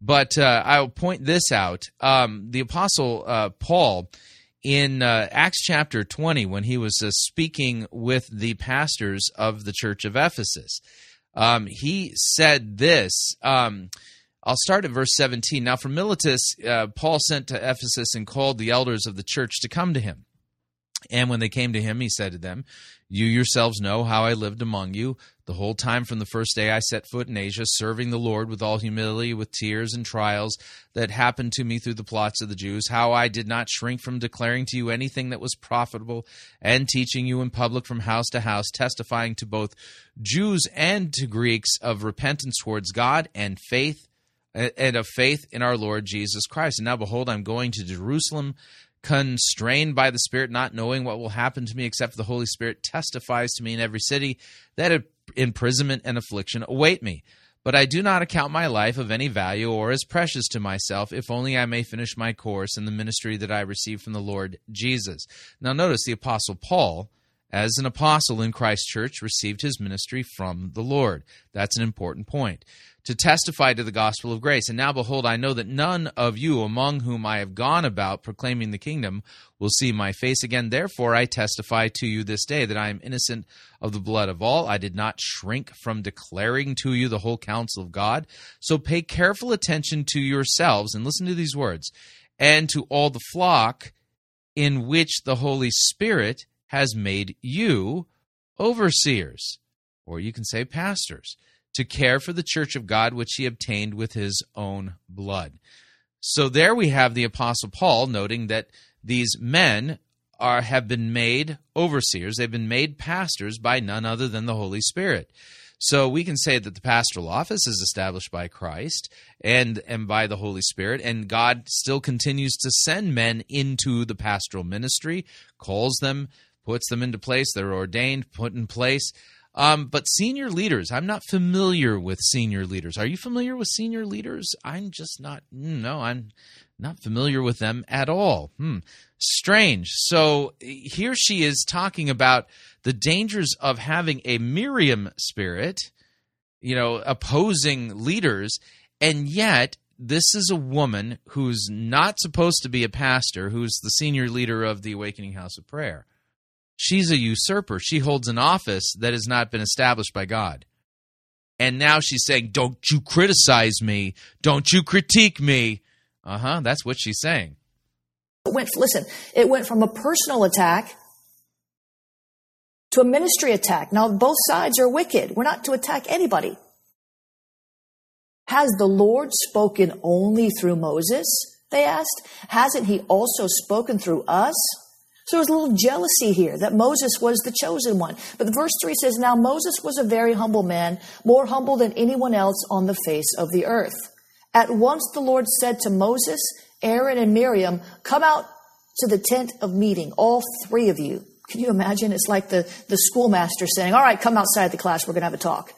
But uh, I'll point this out: um, the Apostle uh, Paul in uh, Acts chapter 20, when he was uh, speaking with the pastors of the church of Ephesus, um, he said this. Um, I'll start at verse 17. Now, from Miletus, uh, Paul sent to Ephesus and called the elders of the church to come to him. And when they came to him, he said to them, You yourselves know how I lived among you the whole time from the first day I set foot in Asia, serving the Lord with all humility, with tears and trials that happened to me through the plots of the Jews, how I did not shrink from declaring to you anything that was profitable and teaching you in public from house to house, testifying to both Jews and to Greeks of repentance towards God and faith and of faith in our Lord Jesus Christ. And now behold, I'm going to Jerusalem constrained by the Spirit, not knowing what will happen to me, except the Holy Spirit testifies to me in every city that imprisonment and affliction await me. But I do not account my life of any value or as precious to myself, if only I may finish my course in the ministry that I received from the Lord Jesus. Now, notice the Apostle Paul, as an apostle in Christ's church, received his ministry from the Lord. That's an important point to testify to the gospel of grace. And now, behold, I know that none of you among whom I have gone about proclaiming the kingdom will see my face again. Therefore, I testify to you this day that I am innocent of the blood of all. I did not shrink from declaring to you the whole counsel of God. So pay careful attention to yourselves and listen to these words and to all the flock in which the Holy Spirit has made you overseers, or you can say pastors to care for the church of God, which he obtained with his own blood. So there we have the Apostle Paul noting that these men are have been made overseers, they've been made pastors by none other than the Holy Spirit. So we can say that the pastoral office is established by Christ and and by the Holy Spirit and God still continues to send men into the pastoral ministry, calls them, puts them into place, they're ordained, put in place. Um, but senior leaders, I'm not familiar with senior leaders. Are you familiar with senior leaders? I'm just not. No, I'm not familiar with them at all. Hmm. Strange. So here she is talking about the dangers of having a Miriam spirit, you know, opposing leaders, and yet this is a woman who's not supposed to be a pastor, who's the senior leader of the Awakening House of Prayer. She's a usurper. She holds an office that has not been established by God. And now she's saying, Don't you criticize me. Don't you critique me. Uh huh. That's what she's saying. It went, listen, it went from a personal attack to a ministry attack. Now, both sides are wicked. We're not to attack anybody. Has the Lord spoken only through Moses? They asked. Hasn't he also spoken through us? So there's a little jealousy here that Moses was the chosen one. But verse 3 says, Now Moses was a very humble man, more humble than anyone else on the face of the earth. At once the Lord said to Moses, Aaron, and Miriam, Come out to the tent of meeting, all three of you. Can you imagine? It's like the, the schoolmaster saying, All right, come outside the class, we're going to have a talk.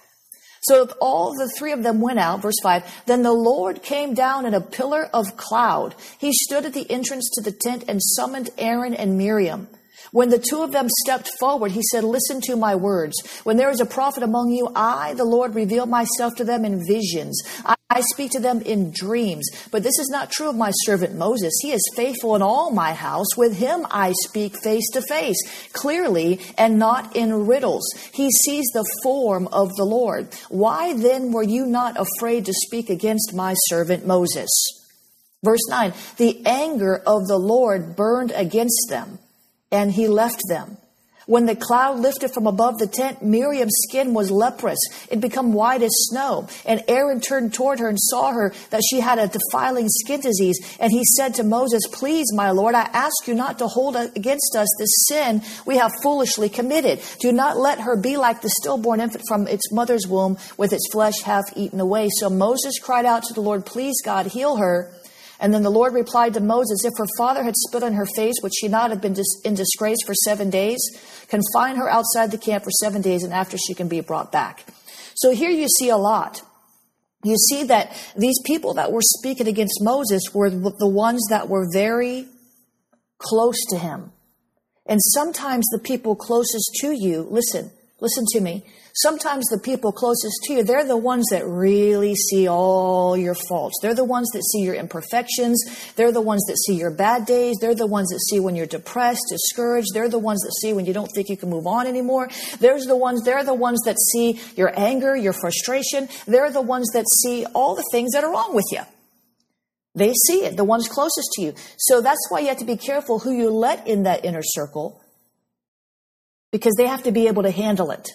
So all the three of them went out, verse 5. Then the Lord came down in a pillar of cloud. He stood at the entrance to the tent and summoned Aaron and Miriam. When the two of them stepped forward, he said, Listen to my words. When there is a prophet among you, I, the Lord, reveal myself to them in visions. I speak to them in dreams. But this is not true of my servant Moses. He is faithful in all my house. With him I speak face to face, clearly and not in riddles. He sees the form of the Lord. Why then were you not afraid to speak against my servant Moses? Verse 9 The anger of the Lord burned against them and he left them. When the cloud lifted from above the tent, Miriam's skin was leprous. It became white as snow. And Aaron turned toward her and saw her that she had a defiling skin disease. And he said to Moses, Please, my Lord, I ask you not to hold against us this sin we have foolishly committed. Do not let her be like the stillborn infant from its mother's womb with its flesh half eaten away. So Moses cried out to the Lord, Please, God, heal her. And then the Lord replied to Moses, If her father had spit on her face, would she not have been dis- in disgrace for seven days? Confine her outside the camp for seven days, and after she can be brought back. So here you see a lot. you see that these people that were speaking against Moses were the ones that were very close to him. And sometimes the people closest to you, listen, listen to me. Sometimes the people closest to you, they're the ones that really see all your faults. They're the ones that see your imperfections. They're the ones that see your bad days. They're the ones that see when you're depressed, discouraged. They're the ones that see when you don't think you can move on anymore. There's the ones, they're the ones that see your anger, your frustration. They're the ones that see all the things that are wrong with you. They see it, the ones closest to you. So that's why you have to be careful who you let in that inner circle because they have to be able to handle it.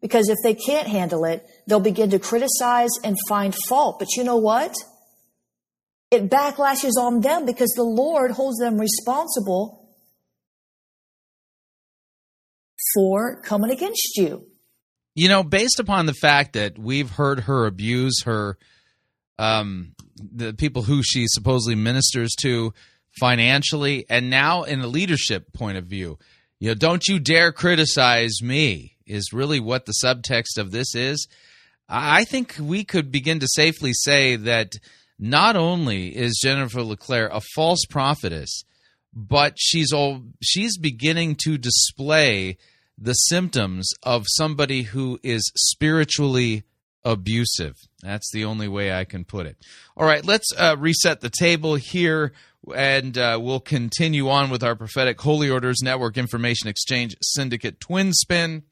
Because if they can't handle it, they'll begin to criticize and find fault. But you know what? It backlashes on them because the Lord holds them responsible for coming against you. You know, based upon the fact that we've heard her abuse her, um, the people who she supposedly ministers to financially, and now in a leadership point of view, you know, don't you dare criticize me is really what the subtext of this is. I think we could begin to safely say that not only is Jennifer LeClaire a false prophetess, but she's all she's beginning to display the symptoms of somebody who is spiritually abusive. That's the only way I can put it. All right, let's uh, reset the table here, and uh, we'll continue on with our prophetic Holy Orders Network Information Exchange Syndicate Twin Spin.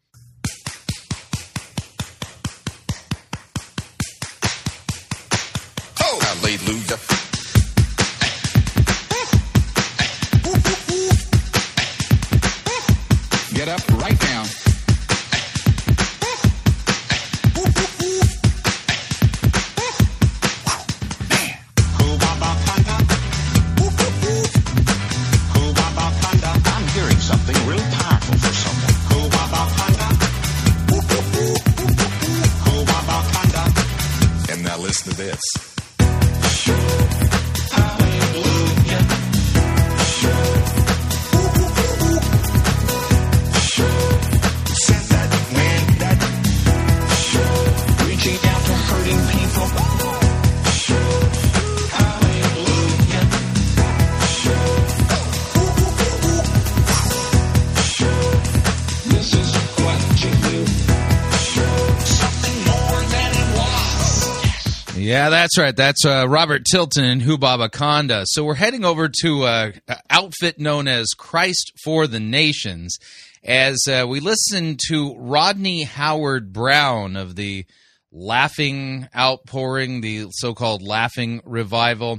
Yeah, that's right. That's uh, Robert Tilton and Hubaba Kanda. So we're heading over to uh, an outfit known as Christ for the Nations as uh, we listen to Rodney Howard Browne of the Laughing Outpouring, the so called Laughing Revival.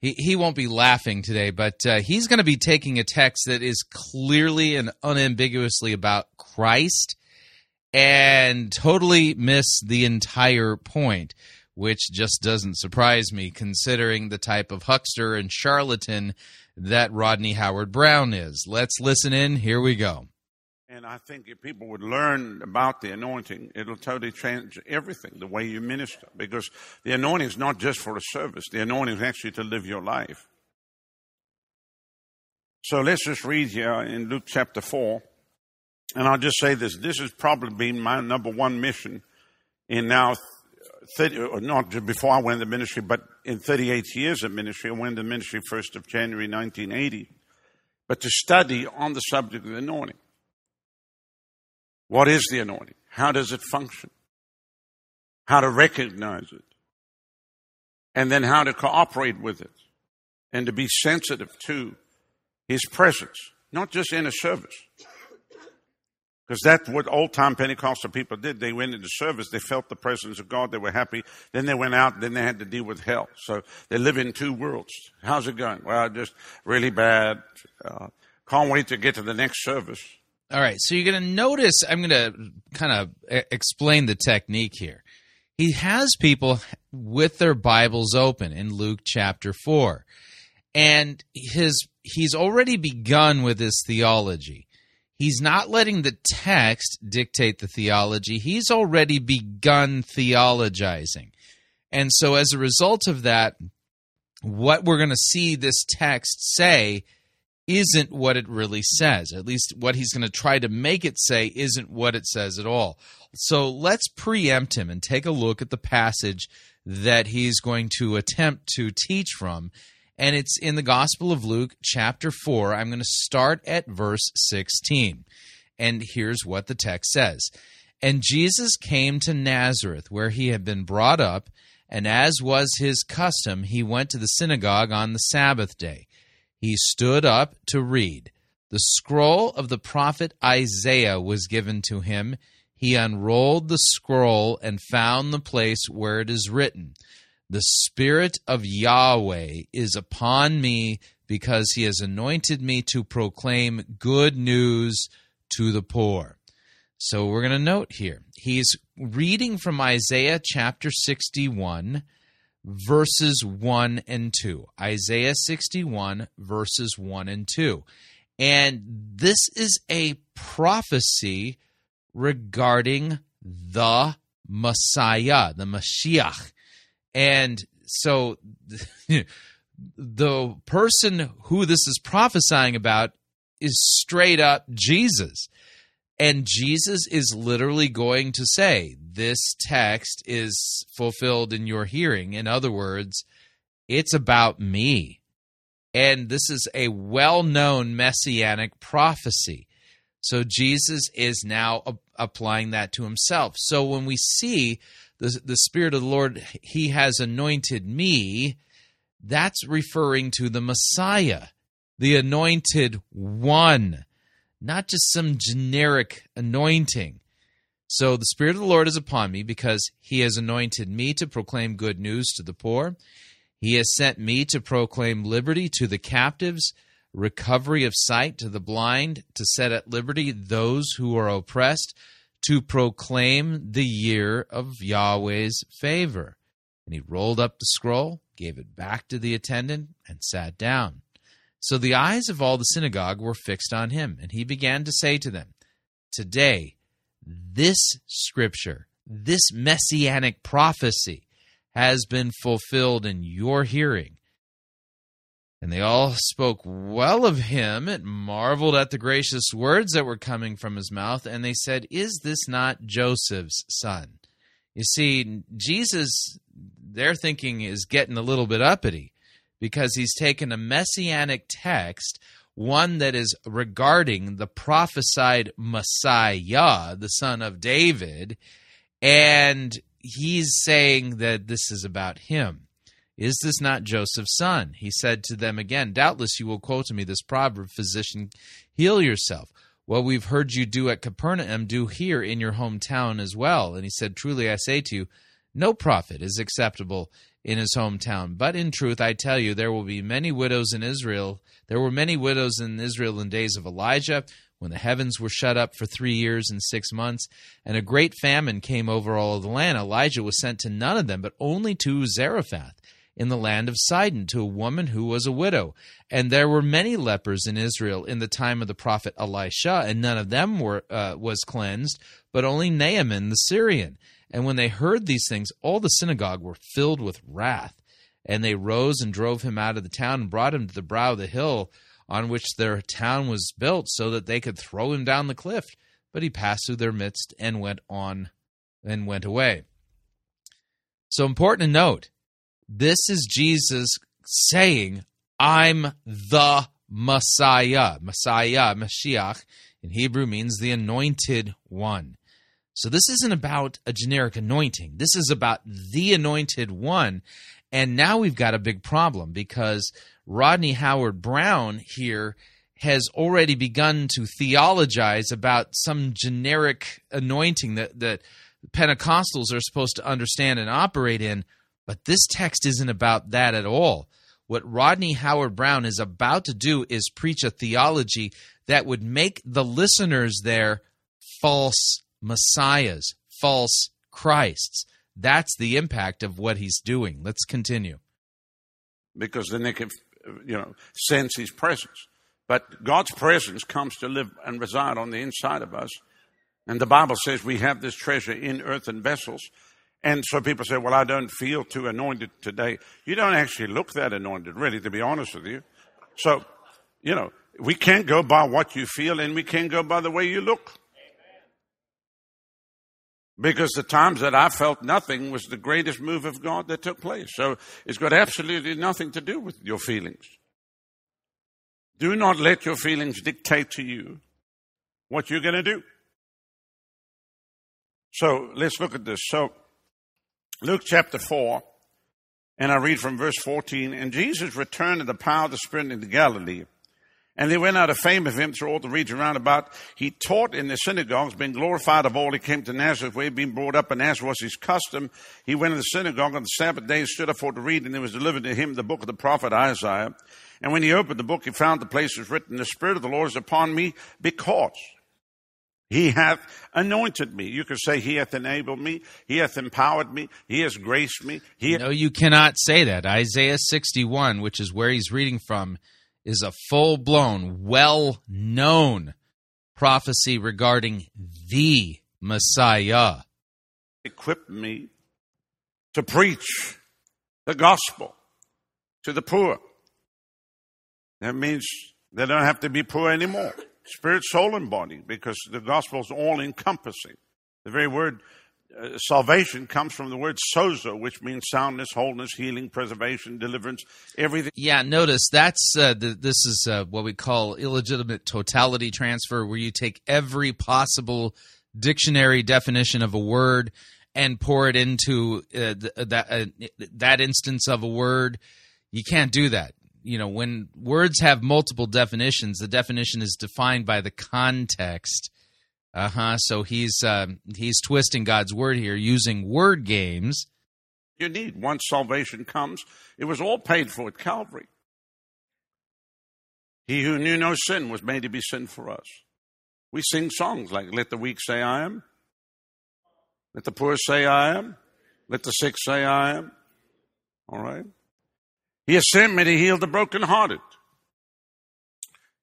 He, he won't be laughing today, but uh, he's going to be taking a text that is clearly and unambiguously about Christ and totally miss the entire point, which just doesn't surprise me considering the type of huckster and charlatan that Rodney Howard Browne is. Let's listen in. Here we go. And I think if people would learn about the anointing, it'll totally change everything, the way you minister. Because the anointing is not just for a service, the anointing is actually to live your life. So let's just read here in Luke chapter 4. And I'll just say this this has probably been my number one mission in now 30, or uh, not before I went into ministry, but in 38 years of ministry. I went into ministry 1st of January 1980. But to study on the subject of the anointing. What is the anointing? How does it function? How to recognize it. And then how to cooperate with it. And to be sensitive to His presence, not just in a service. Because that's what old time Pentecostal people did. They went into service, they felt the presence of God, they were happy. Then they went out, then they had to deal with hell. So they live in two worlds. How's it going? Well, just really bad. Uh, can't wait to get to the next service. All right, so you're going to notice, I'm going to kind of explain the technique here. He has people with their Bibles open in Luke chapter 4. And his he's already begun with his theology. He's not letting the text dictate the theology. He's already begun theologizing. And so as a result of that, what we're going to see this text say isn't what it really says. At least what he's going to try to make it say isn't what it says at all. So let's preempt him and take a look at the passage that he's going to attempt to teach from. And it's in the Gospel of Luke, chapter 4. I'm going to start at verse 16. And here's what the text says And Jesus came to Nazareth, where he had been brought up, and as was his custom, he went to the synagogue on the Sabbath day. He stood up to read. The scroll of the prophet Isaiah was given to him. He unrolled the scroll and found the place where it is written The Spirit of Yahweh is upon me because he has anointed me to proclaim good news to the poor. So we're going to note here, he's reading from Isaiah chapter 61, verses 1 and 2. Isaiah 61, verses 1 and 2. And this is a prophecy regarding the Messiah, the Mashiach. And so the person who this is prophesying about is straight up Jesus. And Jesus is literally going to say, This text is fulfilled in your hearing. In other words, it's about me. And this is a well known messianic prophecy. So Jesus is now a- applying that to himself. So when we see the, the Spirit of the Lord, He has anointed me, that's referring to the Messiah, the anointed one not just some generic anointing. So the Spirit of the Lord is upon me because he has anointed me to proclaim good news to the poor. He has sent me to proclaim liberty to the captives, recovery of sight to the blind, to set at liberty those who are oppressed, to proclaim the year of Yahweh's favor. And he rolled up the scroll, gave it back to the attendant, and sat down. So the eyes of all the synagogue were fixed on him, and he began to say to them, Today, this scripture, this messianic prophecy, has been fulfilled in your hearing. And they all spoke well of him and marveled at the gracious words that were coming from his mouth. And they said, Is this not Joseph's son? You see, Jesus, their thinking is getting a little bit uppity because he's taken a messianic text, one that is regarding the prophesied Messiah, the son of David, and he's saying that this is about him. Is this not Joseph's son? He said to them again, Doubtless you will quote to me this proverb, Physician, heal yourself. What we've heard you do at Capernaum, do here in your hometown as well. And he said, Truly I say to you, no prophet is acceptable in his hometown. But in truth, I tell you, there will be many widows in Israel. There were many widows in Israel in days of Elijah, when the heavens were shut up for three years and six months, and a great famine came over all of the land. Elijah was sent to none of them, but only to Zarephath in the land of Sidon, to a woman who was a widow. And there were many lepers in Israel in the time of the prophet Elisha, and none of them were uh, was cleansed, but only Naaman the Syrian. And when they heard these things, all the synagogue were filled with wrath. And they rose and drove him out of the town and brought him to the brow of the hill on which their town was built, so that they could throw him down the cliff. But he passed through their midst and went on and went away. So important to note, this is Jesus saying, I'm the Messiah. Messiah, Mashiach, in Hebrew means the anointed one. So this isn't about a generic anointing. This is about the anointed one. And now we've got a big problem because Rodney Howard Browne here has already begun to theologize about some generic anointing that, that Pentecostals are supposed to understand and operate in. But this text isn't about that at all. What Rodney Howard Browne is about to do is preach a theology that would make the listeners there false messiahs, false Christs. That's the impact of what he's doing. Let's continue. because then they can, you know, sense His presence. But God's presence comes to live and reside on the inside of us. And the Bible says we have this treasure in earthen vessels. And so people say, well, I don't feel too anointed today. You don't actually look that anointed, really, to be honest with you. So You know, we can't go by what you feel and we can't go by the way you look. Because the times that I felt nothing was the greatest move of God that took place. So it's got absolutely nothing to do with your feelings. Do not let your feelings dictate to you what you're going to do. So let's look at this. So, Luke chapter 4, and I read from verse 14. And Jesus returned in the power of the Spirit into Galilee. And there went out a fame of him through all the region round about. He taught in the synagogues, being glorified of all. He came to Nazareth, where he had been brought up, and as was his custom, he went in the synagogue on the Sabbath day and stood up for to read, and there was delivered to him the book of the prophet Isaiah. And when he opened the book, he found the place was written, The Spirit of the Lord is upon me, because he hath anointed me. You could say he hath enabled me. He hath empowered me. He has graced me. He No, you cannot say that. Isaiah 61, which is where he's reading from, is a full blown, well known prophecy regarding the Messiah. equipped me to preach the gospel to the poor. That means they don't have to be poor anymore. Spirit, soul, and body, because the gospel is all encompassing. The very word uh, salvation comes from the word sozo, which means soundness, wholeness, healing, preservation, deliverance, everything. Yeah, notice that's uh, the, this is uh, what we call illegitimate totality transfer, where you take every possible dictionary definition of a word and pour it into uh, th- that uh, that instance of a word. You can't do that. You know, when words have multiple definitions, the definition is defined by the context. Uh huh. So he's um, he's twisting God's word here using word games. You need once salvation comes. It was all paid for at Calvary. He who knew no sin was made to be sin for us. We sing songs like "Let the weak say I am," "Let the poor say I am," "Let the sick say I am." All right. He has sent me to heal the brokenhearted,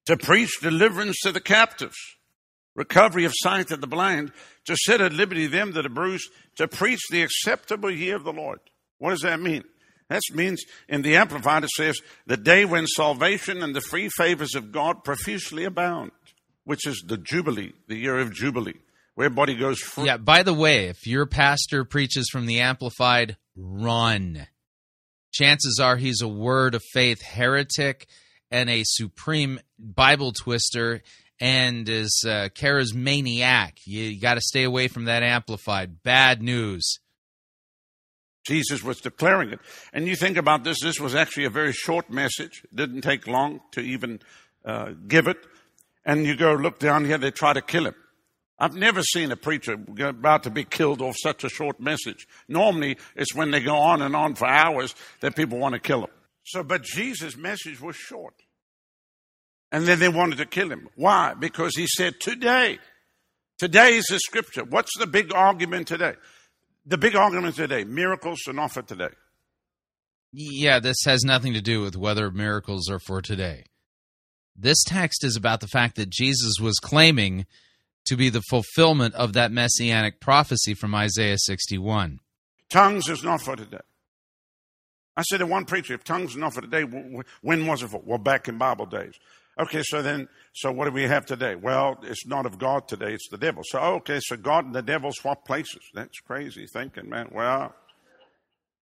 to preach deliverance to the captives, recovery of sight to the blind, to set at liberty them that are bruised, to preach the acceptable year of the Lord. What does that mean? That means in the Amplified it says, the day when salvation and the free favors of God profusely abound, which is the Jubilee, the year of Jubilee, where everybody goes free. Yeah, by the way, if your pastor preaches from the Amplified, run. Chances are he's a word of faith heretic and a supreme Bible twister and is a charismaniac. You got to stay away from that Amplified. Bad news. Jesus was declaring it. And you think about this, this was actually a very short message. It didn't take long to even uh, give it. And you go look down here, they try to kill him. I've never seen a preacher about to be killed off such a short message. Normally, it's when they go on and on for hours that people want to kill him. So, but Jesus' message was short. And then they wanted to kill him. Why? Because he said, today, today is the scripture. What's the big argument today? The big argument today, miracles are not for today. Yeah, this has nothing to do with whether miracles are for today. This text is about the fact that Jesus was claiming to be the fulfillment of that messianic prophecy from Isaiah 61. Tongues is not for today. I said to one preacher, if tongues are not for today, wh- wh- when was it for? Well, back in Bible days. Okay, so then, so what do we have today? Well, it's not of God today, it's the devil. So, okay, so God and the devil swap places. That's crazy thinking, man. Well,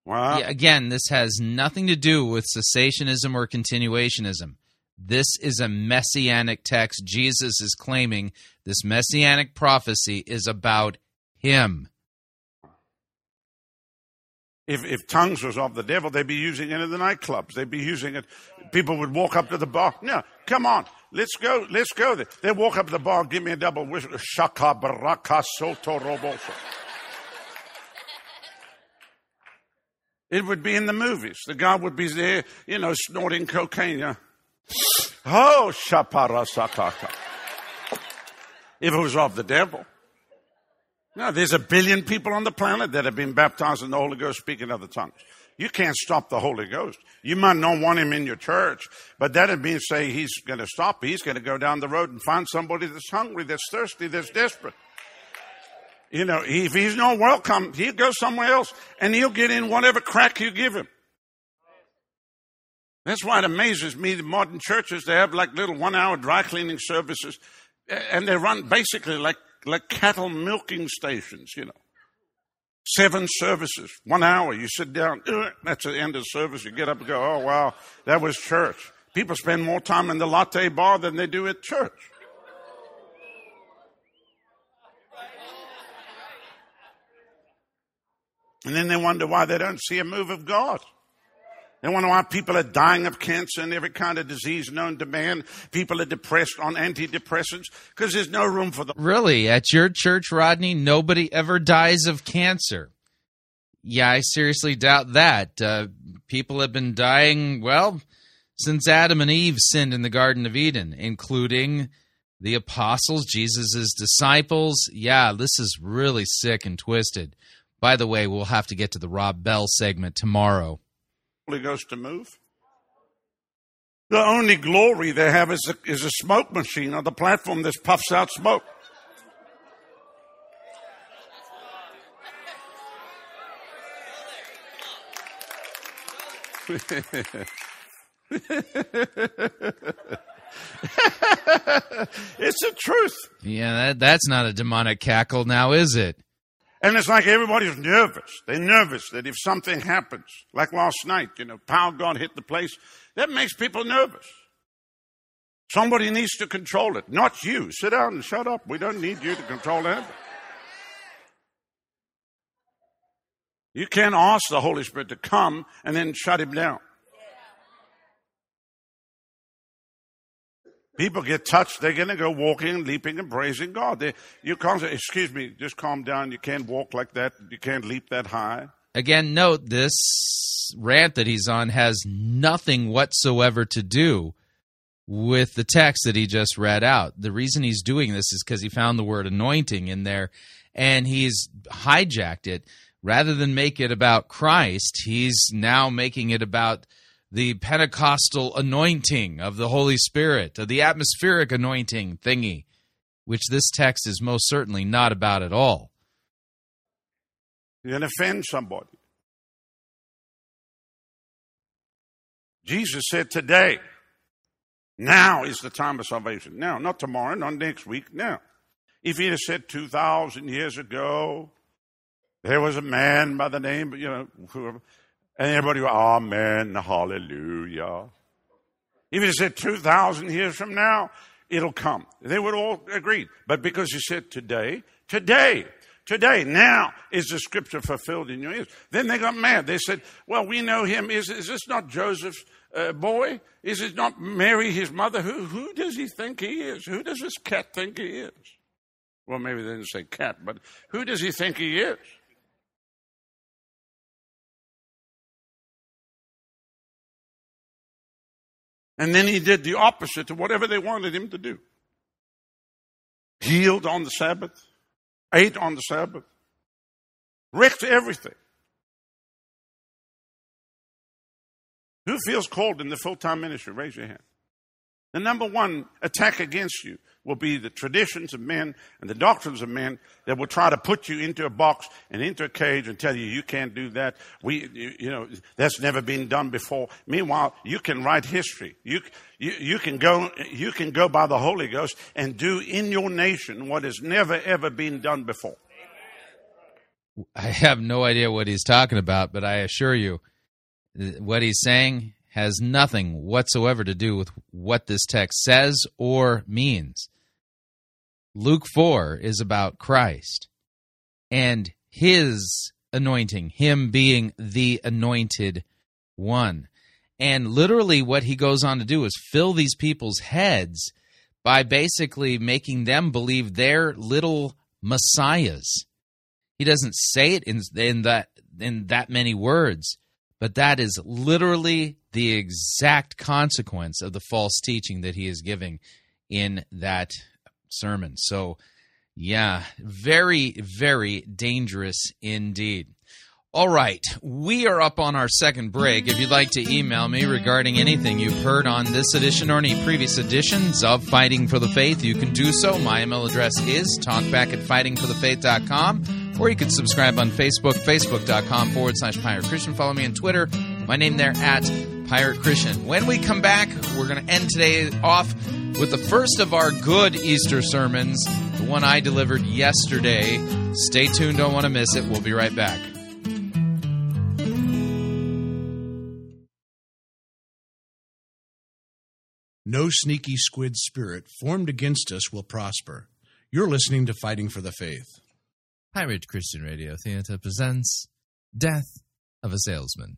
well. Yeah, again, this has nothing to do with cessationism or continuationism. This is a messianic text. Jesus is claiming this messianic prophecy is about him. If, if tongues was of the devil, they'd be using it in the nightclubs. They'd be using it. People would walk up to the bar. No, come on. Let's go. Let's go there. They'd walk up to the bar, give me a double whistle. Shaka baraka soto roboso. It would be in the movies. The guy would be there, you know, snorting cocaine. Yeah. Oh, shaparasakata. If it was of the devil. No, there's a billion people on the planet that have been baptized in the Holy Ghost speaking other tongues. You can't stop the Holy Ghost. You might not want him in your church, but that doesn't mean say he's going to stop. He's going to go down the road and find somebody that's hungry, that's thirsty, that's desperate. You know, if he's not welcome, he'll go somewhere else and he'll get in whatever crack you give him. That's why it amazes me the modern churches, they have like little one hour dry cleaning services, and they run basically like, like cattle milking stations, you know. Seven services, one hour. You sit down, uh, that's the end of the service. You get up and go, oh, wow, that was church. People spend more time in the latte bar than they do at church. And then they wonder why they don't see a move of God. They wonder why people are dying of cancer and every kind of disease known to man. People are depressed on antidepressants because there's no room for them. Really, at your church, Rodney, nobody ever dies of cancer. Yeah, I seriously doubt that. Uh, people have been dying, well, since Adam and Eve sinned in the Garden of Eden, including the apostles, Jesus' disciples. Yeah, this is really sick and twisted. By the way, we'll have to get to the Rob Bell segment tomorrow. Holy Ghost to move. The only glory they have is a, is a smoke machine on the platform that puffs out smoke. it's the truth. Yeah, that, that's not a demonic cackle now, is it? And it's like everybody's nervous. They're nervous that if something happens, like last night, you know, power God hit the place, that makes people nervous. Somebody needs to control it, not you. Sit down and shut up. We don't need you to control anything. You can't ask the Holy Spirit to come and then shut him down. People get touched, they're going to go walking, and leaping, and praising God. They, you can't say, excuse me, just calm down. You can't walk like that. You can't leap that high. Again, note this rant that he's on has nothing whatsoever to do with the text that he just read out. The reason he's doing this is because he found the word anointing in there and he's hijacked it. Rather than make it about Christ, he's now making it about the Pentecostal anointing of the Holy Spirit, the atmospheric anointing thingy, which this text is most certainly not about at all. You're going to offend somebody. Jesus said today, now is the time of salvation. Now, not tomorrow, not next week, now. If he'd have said 2,000 years ago, there was a man by the name, you know, whoever, and everybody would, Amen, Hallelujah. Even if he said 2,000 years from now, it'll come. They would all agree. But because he said today, today, today, now is the scripture fulfilled in your ears. Then they got mad. They said, well, we know him. Is, is this not Joseph's uh, boy? Is it not Mary, his mother? Who, who does he think he is? Who does this cat think he is? Well, maybe they didn't say cat, but who does he think he is? And then he did the opposite to whatever they wanted him to do. Healed on the Sabbath, ate on the Sabbath, wrecked everything. Who feels called in the full time ministry? Raise your hand. The number one attack against you will be the traditions of men and the doctrines of men that will try to put you into a box and into a cage and tell you you can't do that. We, you, you know, that's never been done before. Meanwhile, you can write history. You, you, you can go, you can go by the Holy Ghost and do in your nation what has never ever been done before. I have no idea what he's talking about, but I assure you, what he's saying has nothing whatsoever to do with what this text says or means. Luke 4 is about Christ and his anointing, him being the anointed one. And literally, what he goes on to do is fill these people's heads by basically making them believe they're little messiahs. He doesn't say it in, in that in that many words, but that is literally the exact consequence of the false teaching that he is giving in that sermon. So, yeah, very, very dangerous indeed. All right, we are up on our second break. If you'd like to email me regarding anything you've heard on this edition or any previous editions of Fighting for the Faith, you can do so. My email address is talkback at fightingforthefaith.com, or you can subscribe on Facebook, facebook.com forward slash Pirate Christian. Follow me on Twitter. My name there at Pirate Christian. When we come back, we're going to end today off with the first of our good Easter sermons, the one I delivered yesterday. Stay tuned, don't want to miss it. We'll be right back. No sneaky squid spirit formed against us will prosper. You're listening to Fighting for the Faith. Pirate Christian Radio Theater presents Death of a Salesman.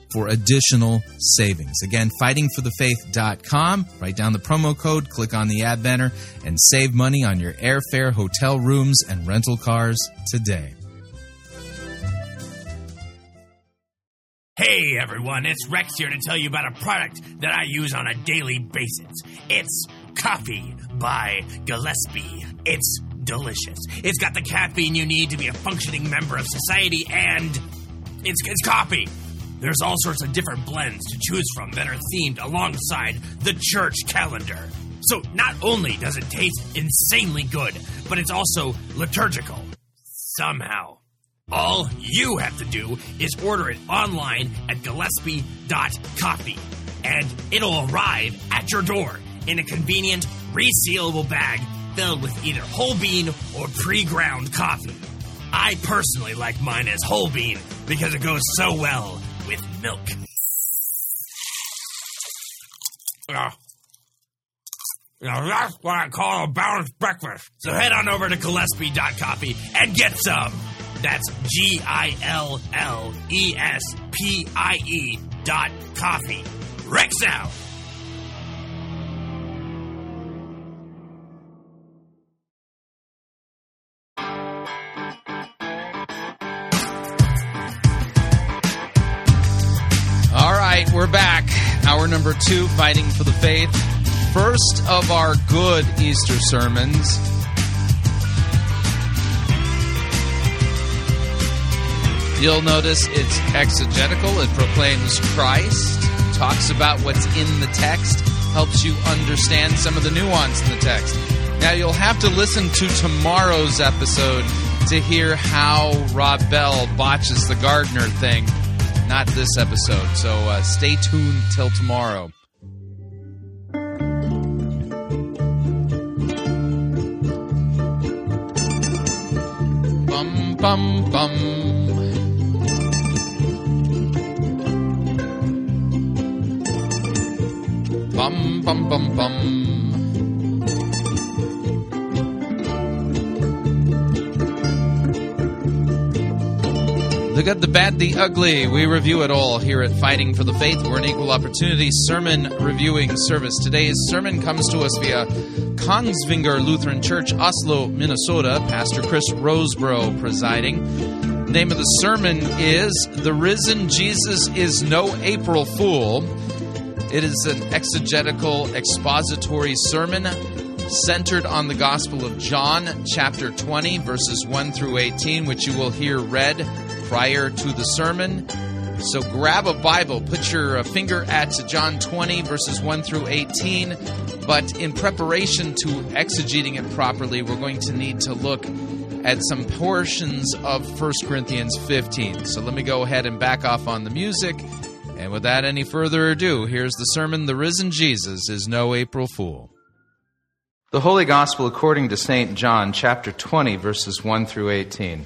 for additional savings. Again, fightingforthefaith.com. Write down the promo code, click on the ad banner, and save money on your airfare, hotel rooms, and rental cars today. Hey everyone, it's Rex here to tell you about a product that I use on a daily basis. It's Coffee by Gillespie. It's delicious. It's got the caffeine you need to be a functioning member of society, and it's, it's coffee. There's all sorts of different blends to choose from that are themed alongside the church calendar. So not only does it taste insanely good, but it's also liturgical. Somehow. All you have to do is order it online at Gillespie.coffee, and it'll arrive at your door in a convenient, resealable bag filled with either whole bean or pre ground coffee. I personally like mine as whole bean because it goes so well with milk. Ah. Now that's what I call a balanced breakfast. So head on over to Gillespie.coffee and get some. That's G I L L E S P I E dot coffee. Rex out. We're back. Hour number two, Fighting for the Faith. First of our good Easter sermons. You'll notice it's exegetical. It proclaims Christ, talks about what's in the text, helps you understand some of the nuance in the text. Now, you'll have to listen to tomorrow's episode to hear how Rob Bell botches the gardener thing not this episode. So uh, stay tuned till tomorrow. Bum bum bum. Bum bum bum bum. The good, the bad, the ugly. We review it all here at Fighting for the Faith. We're an equal opportunity sermon reviewing service. Today's sermon comes to us via Kongsvinger Lutheran Church, Oslo, Minnesota. Pastor Chris Rosebrough presiding. The name of the sermon is The Risen Jesus is No April Fool. It is an exegetical expository sermon centered on the Gospel of John, chapter 20, verses 1 through 18, which you will hear read prior to the sermon. So grab a Bible, put your uh, finger at John 20, verses 1 through 18. But in preparation to exegeting it properly, we're going to need to look at some portions of 1 Corinthians 15. So let me go ahead and back off on the music. And without any further ado, here's the sermon The Risen Jesus is No April Fool. The Holy Gospel according to St. John, chapter 20, verses 1 through 18.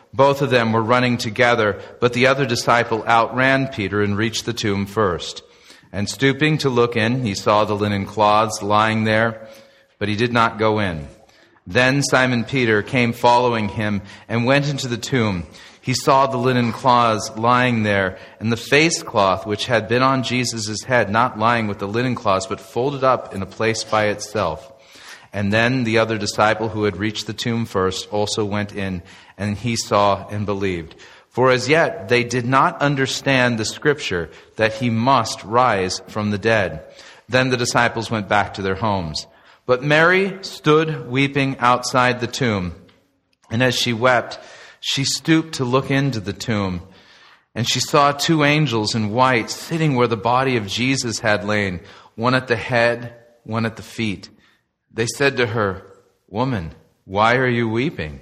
Both of them were running together, but the other disciple outran Peter and reached the tomb first. And stooping to look in, he saw the linen cloths lying there, but he did not go in. Then Simon Peter came following him and went into the tomb. He saw the linen cloths lying there, and the face cloth which had been on Jesus' head, not lying with the linen cloths, but folded up in a place by itself. And then the other disciple who had reached the tomb first also went in, and he saw and believed. For as yet they did not understand the scripture that he must rise from the dead. Then the disciples went back to their homes. But Mary stood weeping outside the tomb. And as she wept, she stooped to look into the tomb. And she saw two angels in white sitting where the body of Jesus had lain, one at the head, one at the feet. They said to her, Woman, why are you weeping?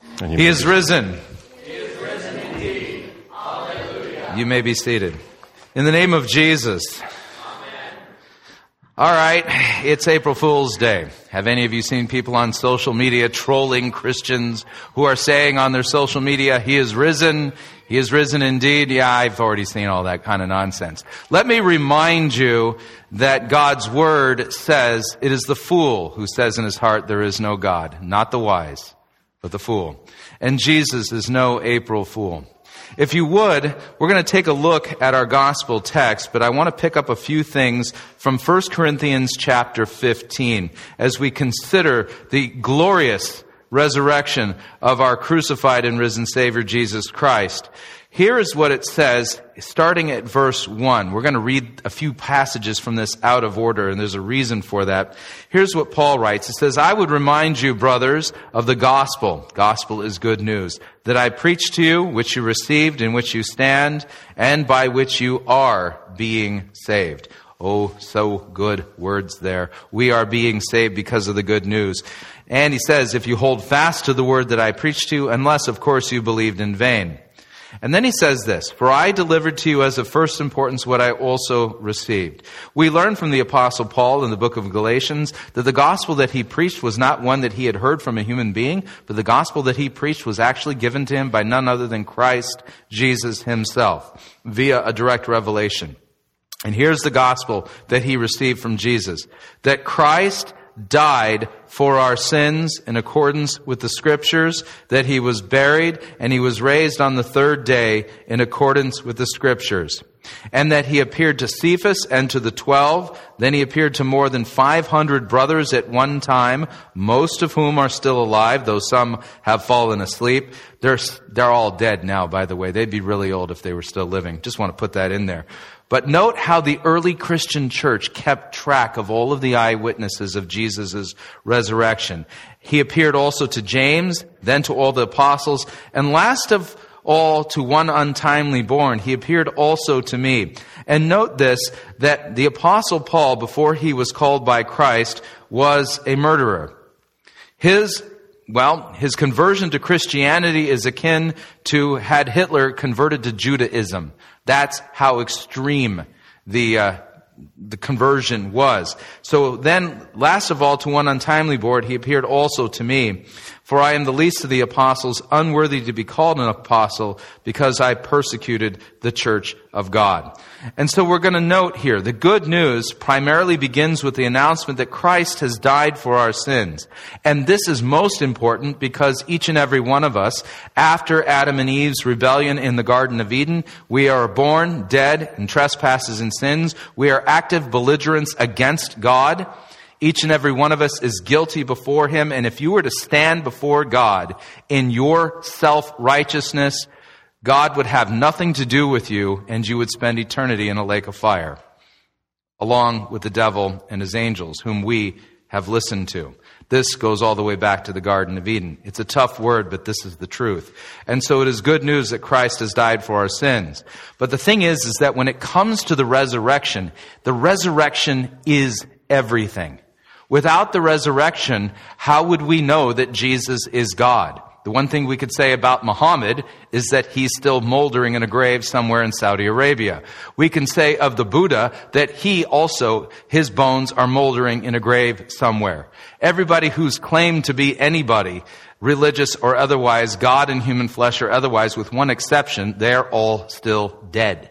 He is risen. He is risen indeed. Hallelujah. You may be seated. In the name of Jesus. Amen. All right, it's April Fool's Day. Have any of you seen people on social media trolling Christians who are saying on their social media, He is risen, He is risen indeed? Yeah, I've already seen all that kind of nonsense. Let me remind you that God's Word says it is the fool who says in his heart, There is no God, not the wise, but the fool. And Jesus is no April Fool. If you would, we're going to take a look at our gospel text, but I want to pick up a few things from 1 Corinthians chapter 15 as we consider the glorious resurrection of our crucified and risen Savior Jesus Christ. Here is what it says, starting at verse 1. We're going to read a few passages from this out of order, and there's a reason for that. Here's what Paul writes. It says, I would remind you, brothers, of the gospel. Gospel is good news. That I preached to you, which you received, in which you stand, and by which you are being saved. Oh, so good words there. We are being saved because of the good news. And he says, if you hold fast to the word that I preached to you, unless, of course, you believed in vain. And then he says this, For I delivered to you as of first importance what I also received. We learn from the apostle Paul in the book of Galatians that the gospel that he preached was not one that he had heard from a human being, but the gospel that he preached was actually given to him by none other than Christ Jesus himself via a direct revelation. And here's the gospel that he received from Jesus. That Christ died for our sins in accordance with the scriptures, that he was buried and he was raised on the third day in accordance with the scriptures. And that he appeared to Cephas and to the twelve, then he appeared to more than 500 brothers at one time, most of whom are still alive, though some have fallen asleep. They're, they're all dead now, by the way. They'd be really old if they were still living. Just want to put that in there. But note how the early Christian church kept track of all of the eyewitnesses of Jesus' resurrection. He appeared also to James, then to all the apostles, and last of all to one untimely born. He appeared also to me. And note this, that the apostle Paul, before he was called by Christ, was a murderer. His well, his conversion to Christianity is akin to had Hitler converted to Judaism. That's how extreme the uh, the conversion was. So then, last of all, to one untimely board, he appeared also to me. For I am the least of the apostles, unworthy to be called an apostle, because I persecuted the church of God. And so we're going to note here, the good news primarily begins with the announcement that Christ has died for our sins. And this is most important because each and every one of us, after Adam and Eve's rebellion in the Garden of Eden, we are born dead in trespasses and sins. We are active belligerents against God. Each and every one of us is guilty before Him. And if you were to stand before God in your self-righteousness, God would have nothing to do with you and you would spend eternity in a lake of fire, along with the devil and his angels, whom we have listened to. This goes all the way back to the Garden of Eden. It's a tough word, but this is the truth. And so it is good news that Christ has died for our sins. But the thing is, is that when it comes to the resurrection, the resurrection is everything. Without the resurrection, how would we know that Jesus is God? The one thing we could say about Muhammad is that he's still moldering in a grave somewhere in Saudi Arabia. We can say of the Buddha that he also, his bones are moldering in a grave somewhere. Everybody who's claimed to be anybody, religious or otherwise, God in human flesh or otherwise, with one exception, they're all still dead.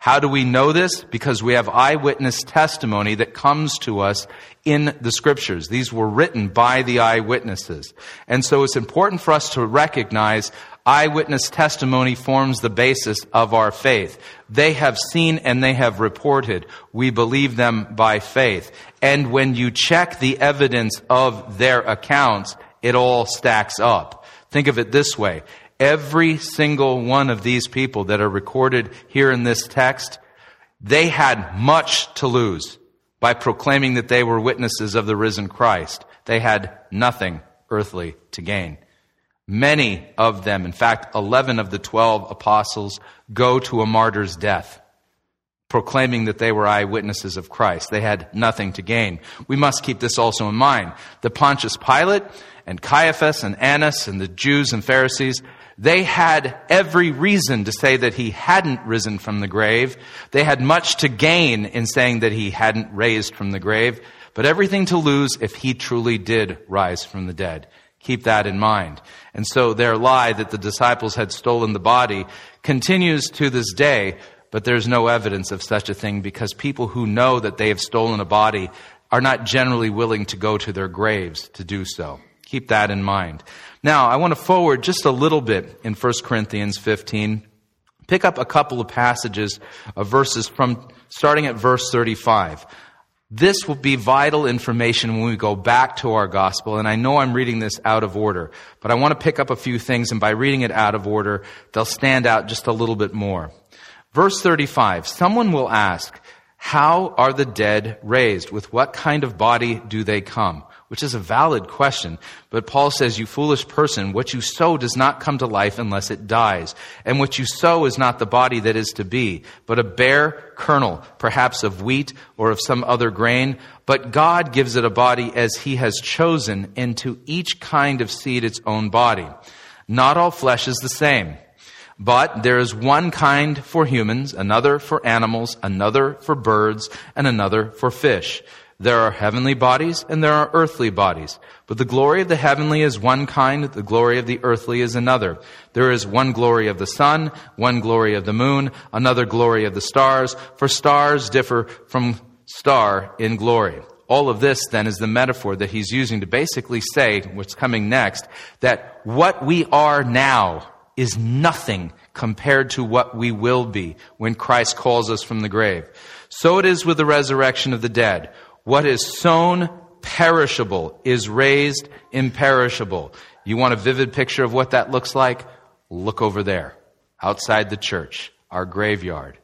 How do we know this? Because we have eyewitness testimony that comes to us in the scriptures. These were written by the eyewitnesses. And so it's important for us to recognize eyewitness testimony forms the basis of our faith. They have seen and they have reported. We believe them by faith. And when you check the evidence of their accounts, it all stacks up. Think of it this way. Every single one of these people that are recorded here in this text, they had much to lose by proclaiming that they were witnesses of the risen Christ. They had nothing earthly to gain. Many of them, in fact, 11 of the 12 apostles, go to a martyr's death, proclaiming that they were eyewitnesses of Christ. They had nothing to gain. We must keep this also in mind. The Pontius Pilate and Caiaphas and Annas and the Jews and Pharisees, they had every reason to say that he hadn't risen from the grave. They had much to gain in saying that he hadn't raised from the grave, but everything to lose if he truly did rise from the dead. Keep that in mind. And so their lie that the disciples had stolen the body continues to this day, but there's no evidence of such a thing because people who know that they have stolen a body are not generally willing to go to their graves to do so. Keep that in mind. Now, I want to forward just a little bit in 1 Corinthians 15. Pick up a couple of passages of verses from starting at verse 35. This will be vital information when we go back to our gospel, and I know I'm reading this out of order, but I want to pick up a few things, and by reading it out of order, they'll stand out just a little bit more. Verse 35, someone will ask, how are the dead raised? With what kind of body do they come? Which is a valid question. But Paul says, you foolish person, what you sow does not come to life unless it dies. And what you sow is not the body that is to be, but a bare kernel, perhaps of wheat or of some other grain. But God gives it a body as he has chosen, and to each kind of seed its own body. Not all flesh is the same. But there is one kind for humans, another for animals, another for birds, and another for fish. There are heavenly bodies and there are earthly bodies. But the glory of the heavenly is one kind, the glory of the earthly is another. There is one glory of the sun, one glory of the moon, another glory of the stars, for stars differ from star in glory. All of this then is the metaphor that he's using to basically say what's coming next, that what we are now is nothing compared to what we will be when Christ calls us from the grave. So it is with the resurrection of the dead. What is sown perishable is raised imperishable. You want a vivid picture of what that looks like? Look over there, outside the church, our graveyard.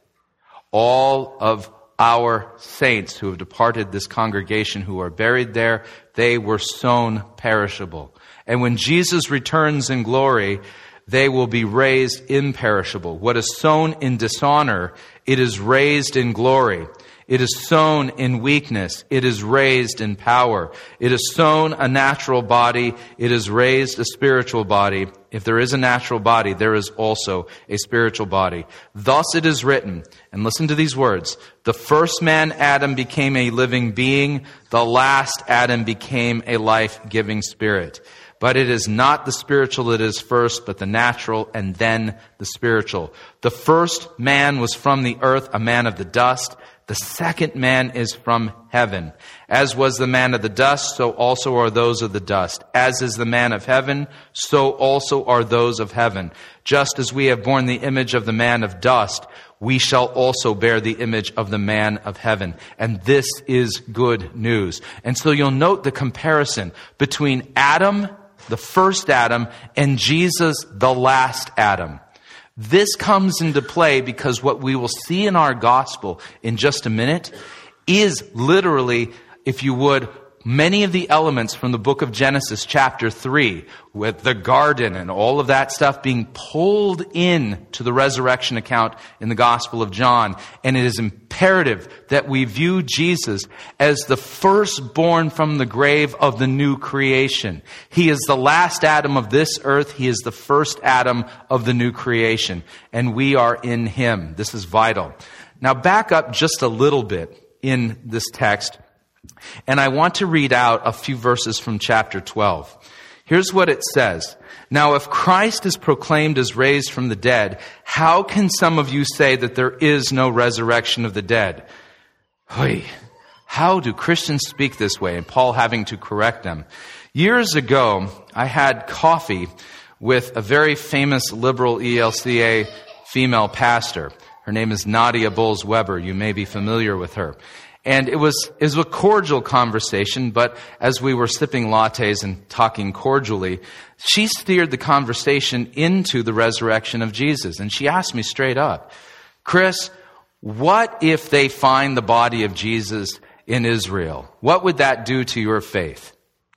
All of our saints who have departed this congregation who are buried there, they were sown perishable. And when Jesus returns in glory, they will be raised imperishable. What is sown in dishonor, it is raised in glory. It is sown in weakness. It is raised in power. It is sown a natural body. It is raised a spiritual body. If there is a natural body, there is also a spiritual body. Thus it is written, and listen to these words, the first man, Adam, became a living being. The last Adam became a life-giving spirit. But it is not the spiritual that is first, but the natural, and then the spiritual. The first man was from the earth, a man of the dust. The second man is from heaven. As was the man of the dust, so also are those of the dust. As is the man of heaven, so also are those of heaven. Just as we have borne the image of the man of dust, we shall also bear the image of the man of heaven. And this is good news. And so you'll note the comparison between Adam, the first Adam, and Jesus, the last Adam. This comes into play because what we will see in our gospel in just a minute is literally, if you would, many of the elements from the book of Genesis chapter 3 with the garden and all of that stuff being pulled in to the resurrection account in the gospel of John. And it is imperative that we view Jesus as the firstborn from the grave of the new creation. He is the last Adam of this earth. He is the first Adam of the new creation. And we are in him. This is vital. Now back up just a little bit in this text and I want to read out a few verses from chapter 12. Here's what it says. Now, if Christ is proclaimed as raised from the dead, how can some of you say that there is no resurrection of the dead? Hey, how do Christians speak this way? And Paul having to correct them. Years ago, I had coffee with a very famous liberal ELCA female pastor. Her name is Nadia Bolz-Weber. You may be familiar with her. And it was, it was a cordial conversation, but as we were sipping lattes and talking cordially, she steered the conversation into the resurrection of Jesus. And she asked me straight up, Chris, what if they find the body of Jesus in Israel? What would that do to your faith?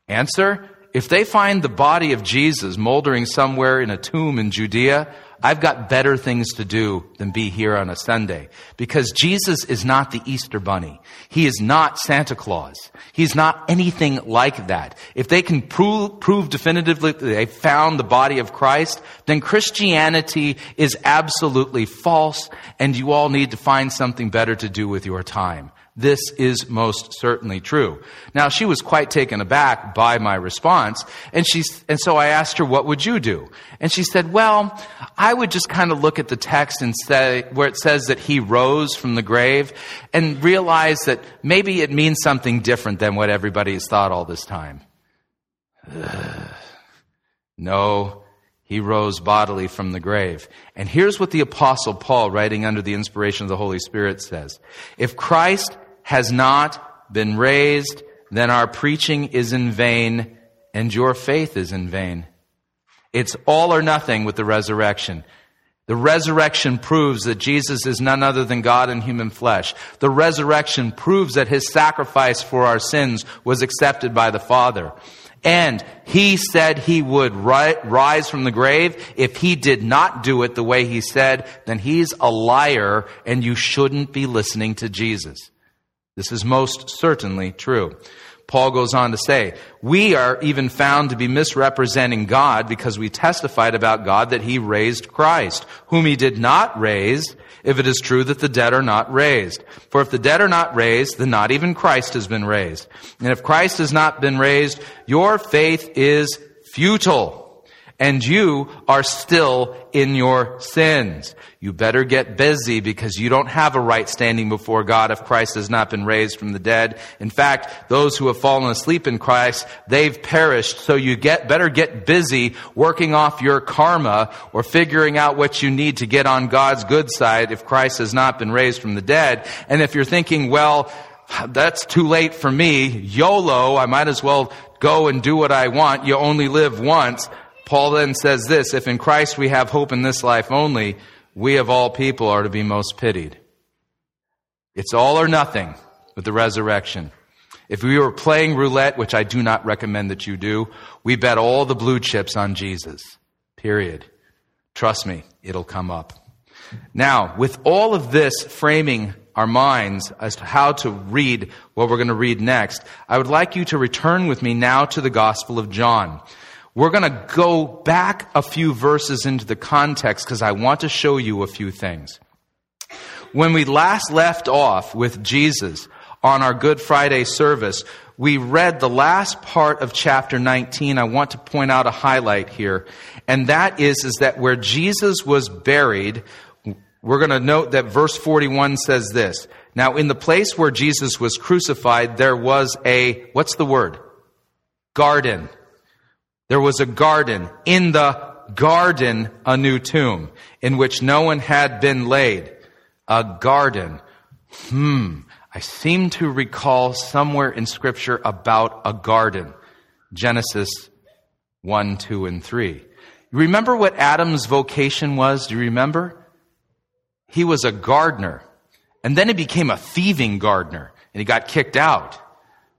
Answer, if they find the body of Jesus moldering somewhere in a tomb in Judea, I've got better things to do than be here on a Sunday. Because Jesus is not the Easter bunny. He is not Santa Claus. He's not anything like that. If they can prove, prove definitively that they found the body of Christ, then Christianity is absolutely false and you all need to find something better to do with your time. This is most certainly true. Now, she was quite taken aback by my response, and she, and so I asked her, what would you do? And she said, well, I would just kind of look at the text and say, where it says that he rose from the grave, and realize that maybe it means something different than what everybody has thought all this time. no, he rose bodily from the grave. And here's what the apostle Paul, writing under the inspiration of the Holy Spirit, says. If Christ has not been raised, then our preaching is in vain and your faith is in vain. It's all or nothing with the resurrection. The resurrection proves that Jesus is none other than God in human flesh. The resurrection proves that his sacrifice for our sins was accepted by the Father. And he said he would rise from the grave. If he did not do it the way he said, then he's a liar and you shouldn't be listening to Jesus. This is most certainly true. Paul goes on to say, we are even found to be misrepresenting God because we testified about God that he raised Christ, whom he did not raise, if it is true that the dead are not raised. For if the dead are not raised, then not even Christ has been raised. And if Christ has not been raised, your faith is futile and you are still in your sins. You better get busy because you don't have a right standing before God if Christ has not been raised from the dead. In fact, those who have fallen asleep in Christ, they've perished. So you get, better get busy working off your karma or figuring out what you need to get on God's good side if Christ has not been raised from the dead. And if you're thinking, well, that's too late for me, YOLO, I might as well go and do what I want. You only live once. Paul then says this, if in Christ we have hope in this life only, we of all people are to be most pitied. It's all or nothing with the resurrection. If we were playing roulette, which I do not recommend that you do, we bet all the blue chips on Jesus. Period. Trust me, it'll come up. Now, with all of this framing our minds as to how to read what we're going to read next, I would like you to return with me now to the Gospel of John. We're going to go back a few verses into the context because I want to show you a few things. When we last left off with Jesus on our Good Friday service, we read the last part of chapter 19. I want to point out a highlight here, and that is, is that where Jesus was buried, we're going to note that verse 41 says this. Now, in the place where Jesus was crucified, there was a, what's the word? Garden. There was a garden. In the garden, a new tomb in which no one had been laid. A garden. Hmm. I seem to recall somewhere in scripture about a garden. Genesis 1, 2, and 3. You remember what Adam's vocation was? Do you remember? He was a gardener. And then he became a thieving gardener and he got kicked out.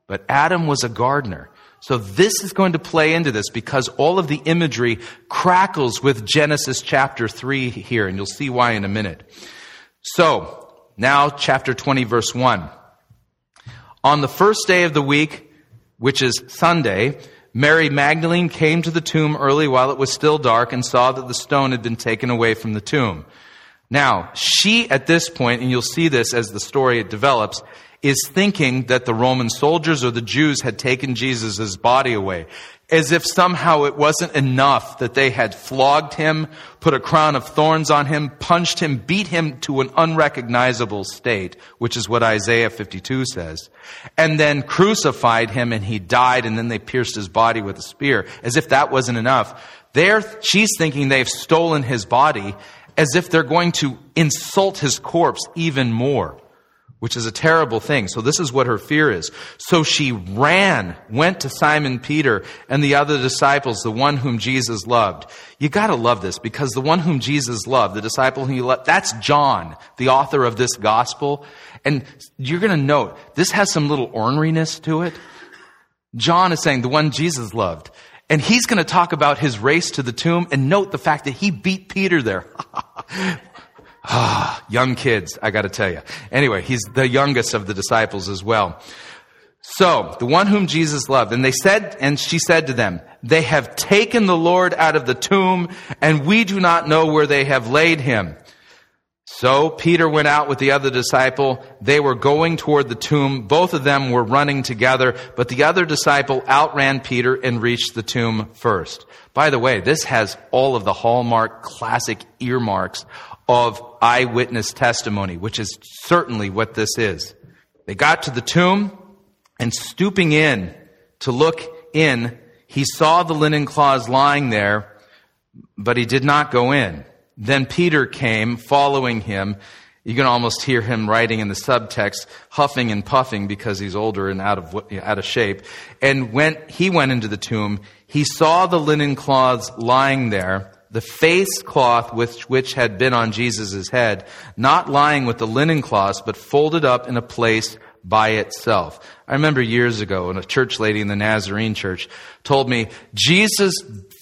But Adam was a gardener. So this is going to play into this because all of the imagery crackles with Genesis chapter 3 here, and you'll see why in a minute. So, now chapter 20 verse 1. On the first day of the week, which is Sunday, Mary Magdalene came to the tomb early while it was still dark and saw that the stone had been taken away from the tomb. Now, she at this point, and you'll see this as the story develops, is thinking that the Roman soldiers or the Jews had taken Jesus' body away. As if somehow it wasn't enough that they had flogged him, put a crown of thorns on him, punched him, beat him to an unrecognizable state, which is what Isaiah 52 says, and then crucified him and he died and then they pierced his body with a spear. As if that wasn't enough. There, she's thinking they've stolen his body as if they're going to insult his corpse even more which is a terrible thing. So this is what her fear is. So she ran, went to Simon Peter and the other disciples, the one whom Jesus loved. You gotta love this because the one whom Jesus loved, the disciple whom he loved, that's John, the author of this gospel. And you're gonna note, this has some little orneriness to it. John is saying the one Jesus loved. And he's going to talk about his race to the tomb and note the fact that he beat Peter there. Ah, young kids, I gotta tell you. Anyway, he's the youngest of the disciples as well. So, the one whom Jesus loved, and they said, and she said to them, they have taken the Lord out of the tomb, and we do not know where they have laid him. So Peter went out with the other disciple. They were going toward the tomb. Both of them were running together, but the other disciple outran Peter and reached the tomb first. By the way, this has all of the hallmark classic earmarks of eyewitness testimony, which is certainly what this is. They got to the tomb and stooping in to look in, he saw the linen cloths lying there, but he did not go in. Then Peter came following him. You can almost hear him writing in the subtext, huffing and puffing because he's older and out of, out of shape. And when he went into the tomb, he saw the linen cloths lying there, the face cloth which, which had been on Jesus' head, not lying with the linen cloths, but folded up in a place by itself. I remember years ago when a church lady in the Nazarene church told me, Jesus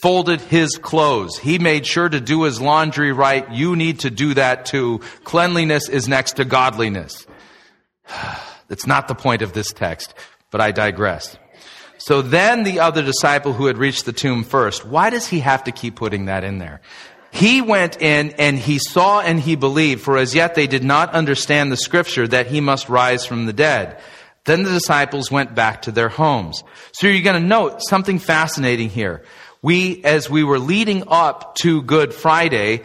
folded his clothes. He made sure to do his laundry right. You need to do that too. Cleanliness is next to godliness. That's not the point of this text, but I digress. So then the other disciple who had reached the tomb first, why does he have to keep putting that in there? He went in and he saw and he believed, for as yet they did not understand the scripture that he must rise from the dead. Then the disciples went back to their homes. So you're going to note something fascinating here. We, as we were leading up to Good Friday,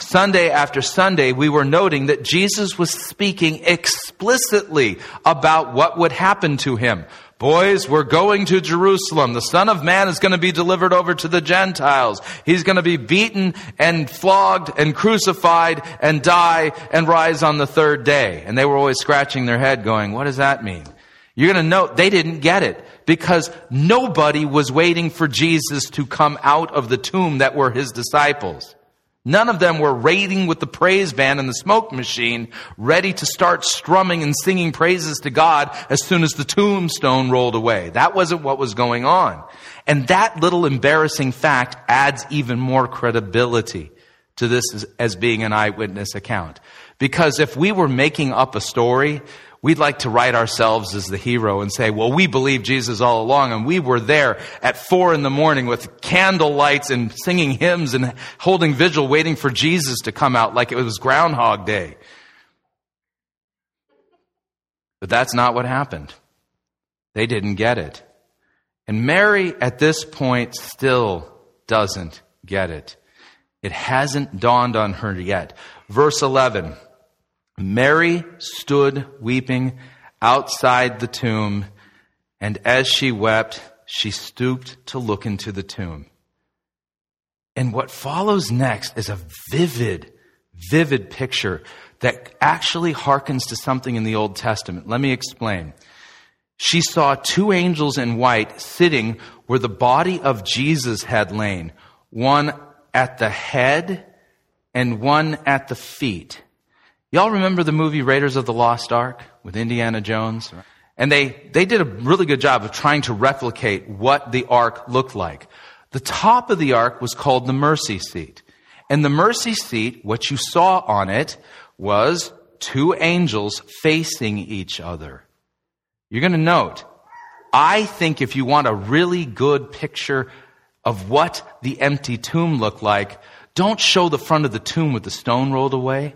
Sunday after Sunday, we were noting that Jesus was speaking explicitly about what would happen to him. Boys, we're going to Jerusalem. The Son of Man is going to be delivered over to the Gentiles. He's going to be beaten and flogged and crucified and die and rise on the third day. And they were always scratching their head going, what does that mean? You're going to note they didn't get it because nobody was waiting for Jesus to come out of the tomb that were his disciples. None of them were raiding with the praise band and the smoke machine, ready to start strumming and singing praises to God as soon as the tombstone rolled away. That wasn't what was going on. And that little embarrassing fact adds even more credibility to this as, as being an eyewitness account. Because if we were making up a story, we'd like to write ourselves as the hero and say, well, we believe Jesus all along and we were there at four in the morning with candle lights and singing hymns and holding vigil waiting for Jesus to come out like it was Groundhog Day. But that's not what happened. They didn't get it. And Mary at this point still doesn't get it. It hasn't dawned on her yet. Verse 11. Mary stood weeping outside the tomb, and as she wept, she stooped to look into the tomb. And what follows next is a vivid, vivid picture that actually harkens to something in the Old Testament. Let me explain. She saw two angels in white sitting where the body of Jesus had lain, one at the head and one at the feet. Y'all remember the movie Raiders of the Lost Ark with Indiana Jones? And they, they did a really good job of trying to replicate what the ark looked like. The top of the ark was called the mercy seat. And the mercy seat, what you saw on it was two angels facing each other. You're going to note, I think if you want a really good picture of what the empty tomb looked like, don't show the front of the tomb with the stone rolled away.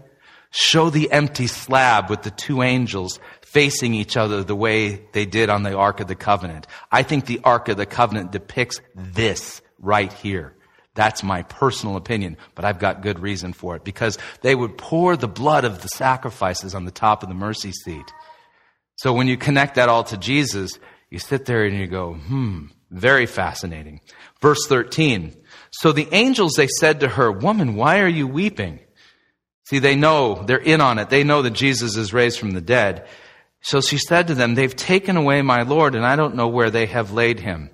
Show the empty slab with the two angels facing each other the way they did on the Ark of the Covenant. I think the Ark of the Covenant depicts this right here. That's my personal opinion, but I've got good reason for it because they would pour the blood of the sacrifices on the top of the mercy seat. So when you connect that all to Jesus, you sit there and you go, hmm, very fascinating. Verse 13. So the angels, they said to her, woman, why are you weeping? See, they know, they're in on it. They know that Jesus is raised from the dead. So she said to them, they've taken away my Lord and I don't know where they have laid him.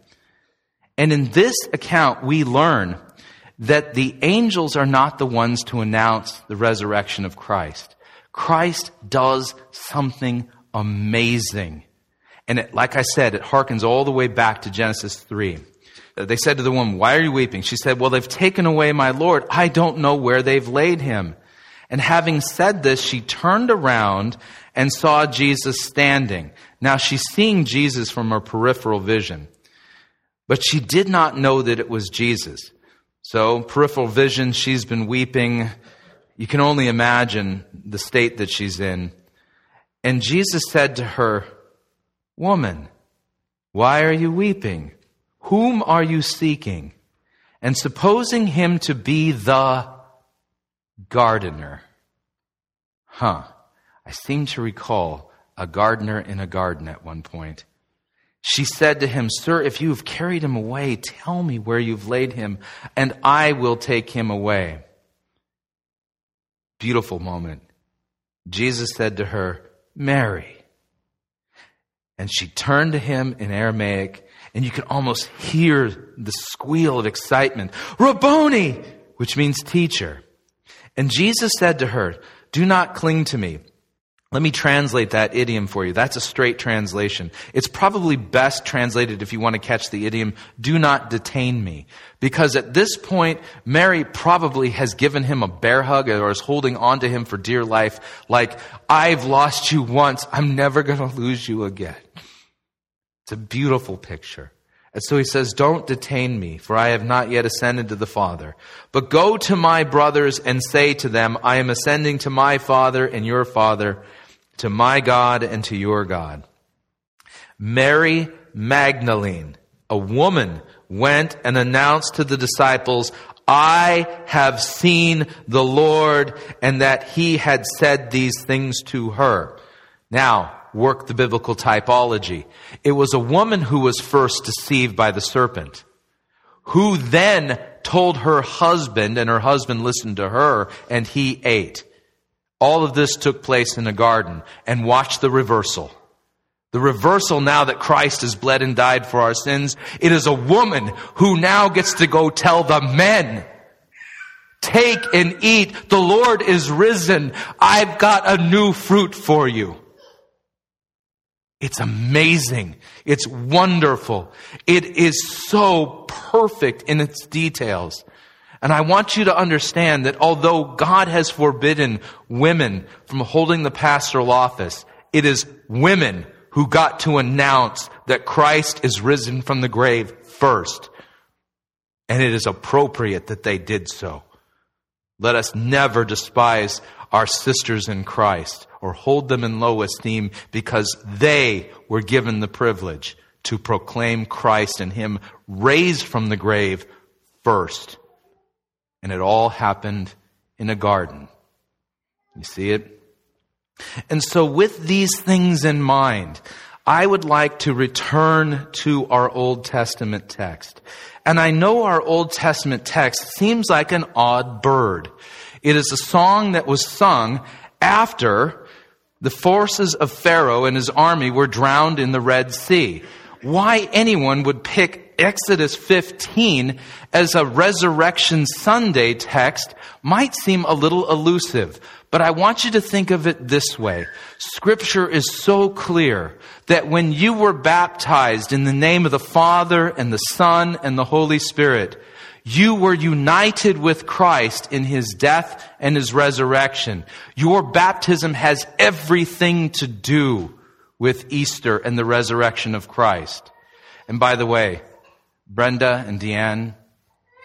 And in this account, we learn that the angels are not the ones to announce the resurrection of Christ. Christ does something amazing. And it, like I said, it harkens all the way back to Genesis 3. They said to the woman, why are you weeping? She said, well, they've taken away my Lord. I don't know where they've laid him. And having said this, she turned around and saw Jesus standing. Now she's seeing Jesus from her peripheral vision, but she did not know that it was Jesus. So, peripheral vision, she's been weeping. You can only imagine the state that she's in. And Jesus said to her, Woman, why are you weeping? Whom are you seeking? And supposing him to be the gardener. Huh. I seem to recall a gardener in a garden at one point. She said to him, Sir, if you have carried him away, tell me where you've laid him, and I will take him away. Beautiful moment. Jesus said to her, Mary. And she turned to him in Aramaic, and you can almost hear the squeal of excitement. Rabboni, which means teacher. And Jesus said to her, Do not cling to me. Let me translate that idiom for you. That's a straight translation. It's probably best translated if you want to catch the idiom, do not detain me. Because at this point, Mary probably has given him a bear hug or is holding on to him for dear life, like, I've lost you once, I'm never going to lose you again. It's a beautiful picture. And so he says, Don't detain me, for I have not yet ascended to the Father. But go to my brothers and say to them, I am ascending to my Father and your Father, to my God and to your God. Mary Magdalene, a woman, went and announced to the disciples, I have seen the Lord, and that he had said these things to her. Now, work the biblical typology. It was a woman who was first deceived by the serpent, who then told her husband, and her husband listened to her, and he ate. All of this took place in a garden, and watch the reversal. The reversal now that Christ has bled and died for our sins, it is a woman who now gets to go tell the men, take and eat. The Lord is risen. I've got a new fruit for you. It's amazing. It's wonderful. It is so perfect in its details. And I want you to understand that although God has forbidden women from holding the pastoral office, it is women who got to announce that Christ is risen from the grave first. And it is appropriate that they did so. Let us never despise our sisters in Christ or hold them in low esteem because they were given the privilege to proclaim Christ and Him raised from the grave first. And it all happened in a garden. You see it? And so, with these things in mind, I would like to return to our Old Testament text. And I know our Old Testament text seems like an odd bird. It is a song that was sung after the forces of Pharaoh and his army were drowned in the Red Sea. Why anyone would pick Exodus 15 as a Resurrection Sunday text might seem a little elusive. But I want you to think of it this way. Scripture is so clear that when you were baptized in the name of the Father and the Son and the Holy Spirit, you were united with Christ in his death and his resurrection. Your baptism has everything to do with Easter and the resurrection of Christ. And by the way, Brenda and Deanne,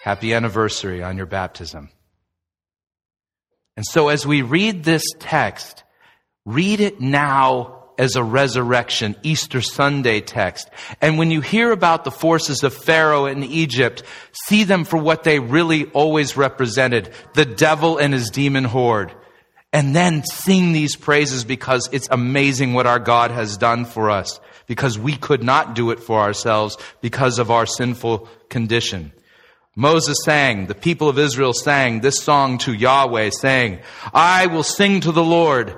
happy anniversary on your baptism. And so as we read this text, read it now as a resurrection, Easter Sunday text. And when you hear about the forces of Pharaoh in Egypt, see them for what they really always represented, the devil and his demon horde. And then sing these praises because it's amazing what our God has done for us, because we could not do it for ourselves because of our sinful condition. Moses sang, the people of Israel sang this song to Yahweh, saying, I will sing to the Lord,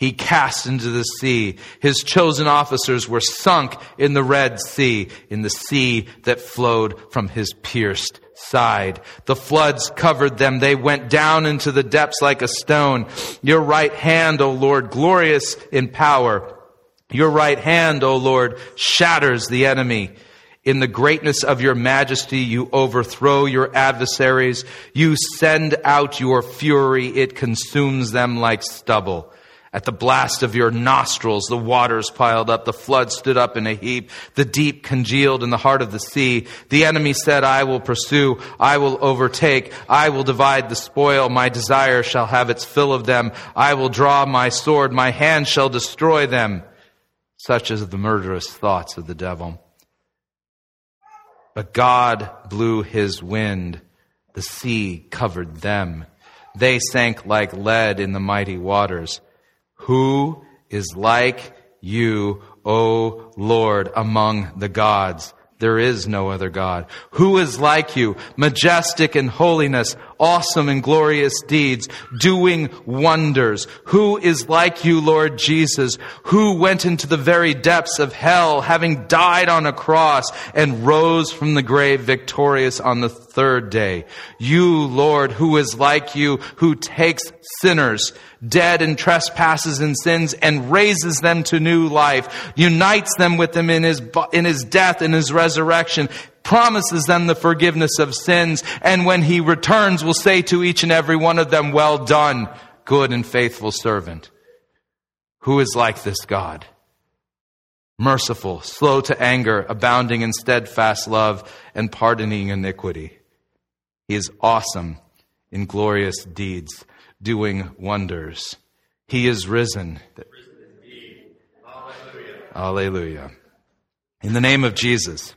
he cast into the sea. His chosen officers were sunk in the Red Sea, in the sea that flowed from his pierced side. The floods covered them. They went down into the depths like a stone. Your right hand, O Lord, glorious in power. Your right hand, O Lord, shatters the enemy. In the greatness of your majesty, you overthrow your adversaries. You send out your fury. It consumes them like stubble. At the blast of your nostrils, the waters piled up, the flood stood up in a heap, the deep congealed in the heart of the sea. The enemy said, I will pursue, I will overtake, I will divide the spoil, my desire shall have its fill of them, I will draw my sword, my hand shall destroy them. Such is the murderous thoughts of the devil. But God blew his wind, the sea covered them. They sank like lead in the mighty waters. Who is like you, O Lord, among the gods? There is no other God. Who is like you, majestic in holiness, awesome and glorious deeds, doing wonders? Who is like you, Lord Jesus, who went into the very depths of hell, having died on a cross and rose from the grave victorious on the third day? You, Lord, who is like you, who takes sinners, dead in trespasses and sins and raises them to new life, unites them with him in his, in his death and his resurrection, promises them the forgiveness of sins, and when he returns will say to each and every one of them, well done, good and faithful servant. Who is like this God? Merciful, slow to anger, abounding in steadfast love, and pardoning iniquity. He is awesome in glorious deeds doing wonders. He is risen. Alleluia. In the name of Jesus.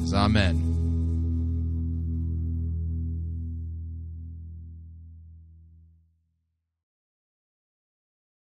Amen.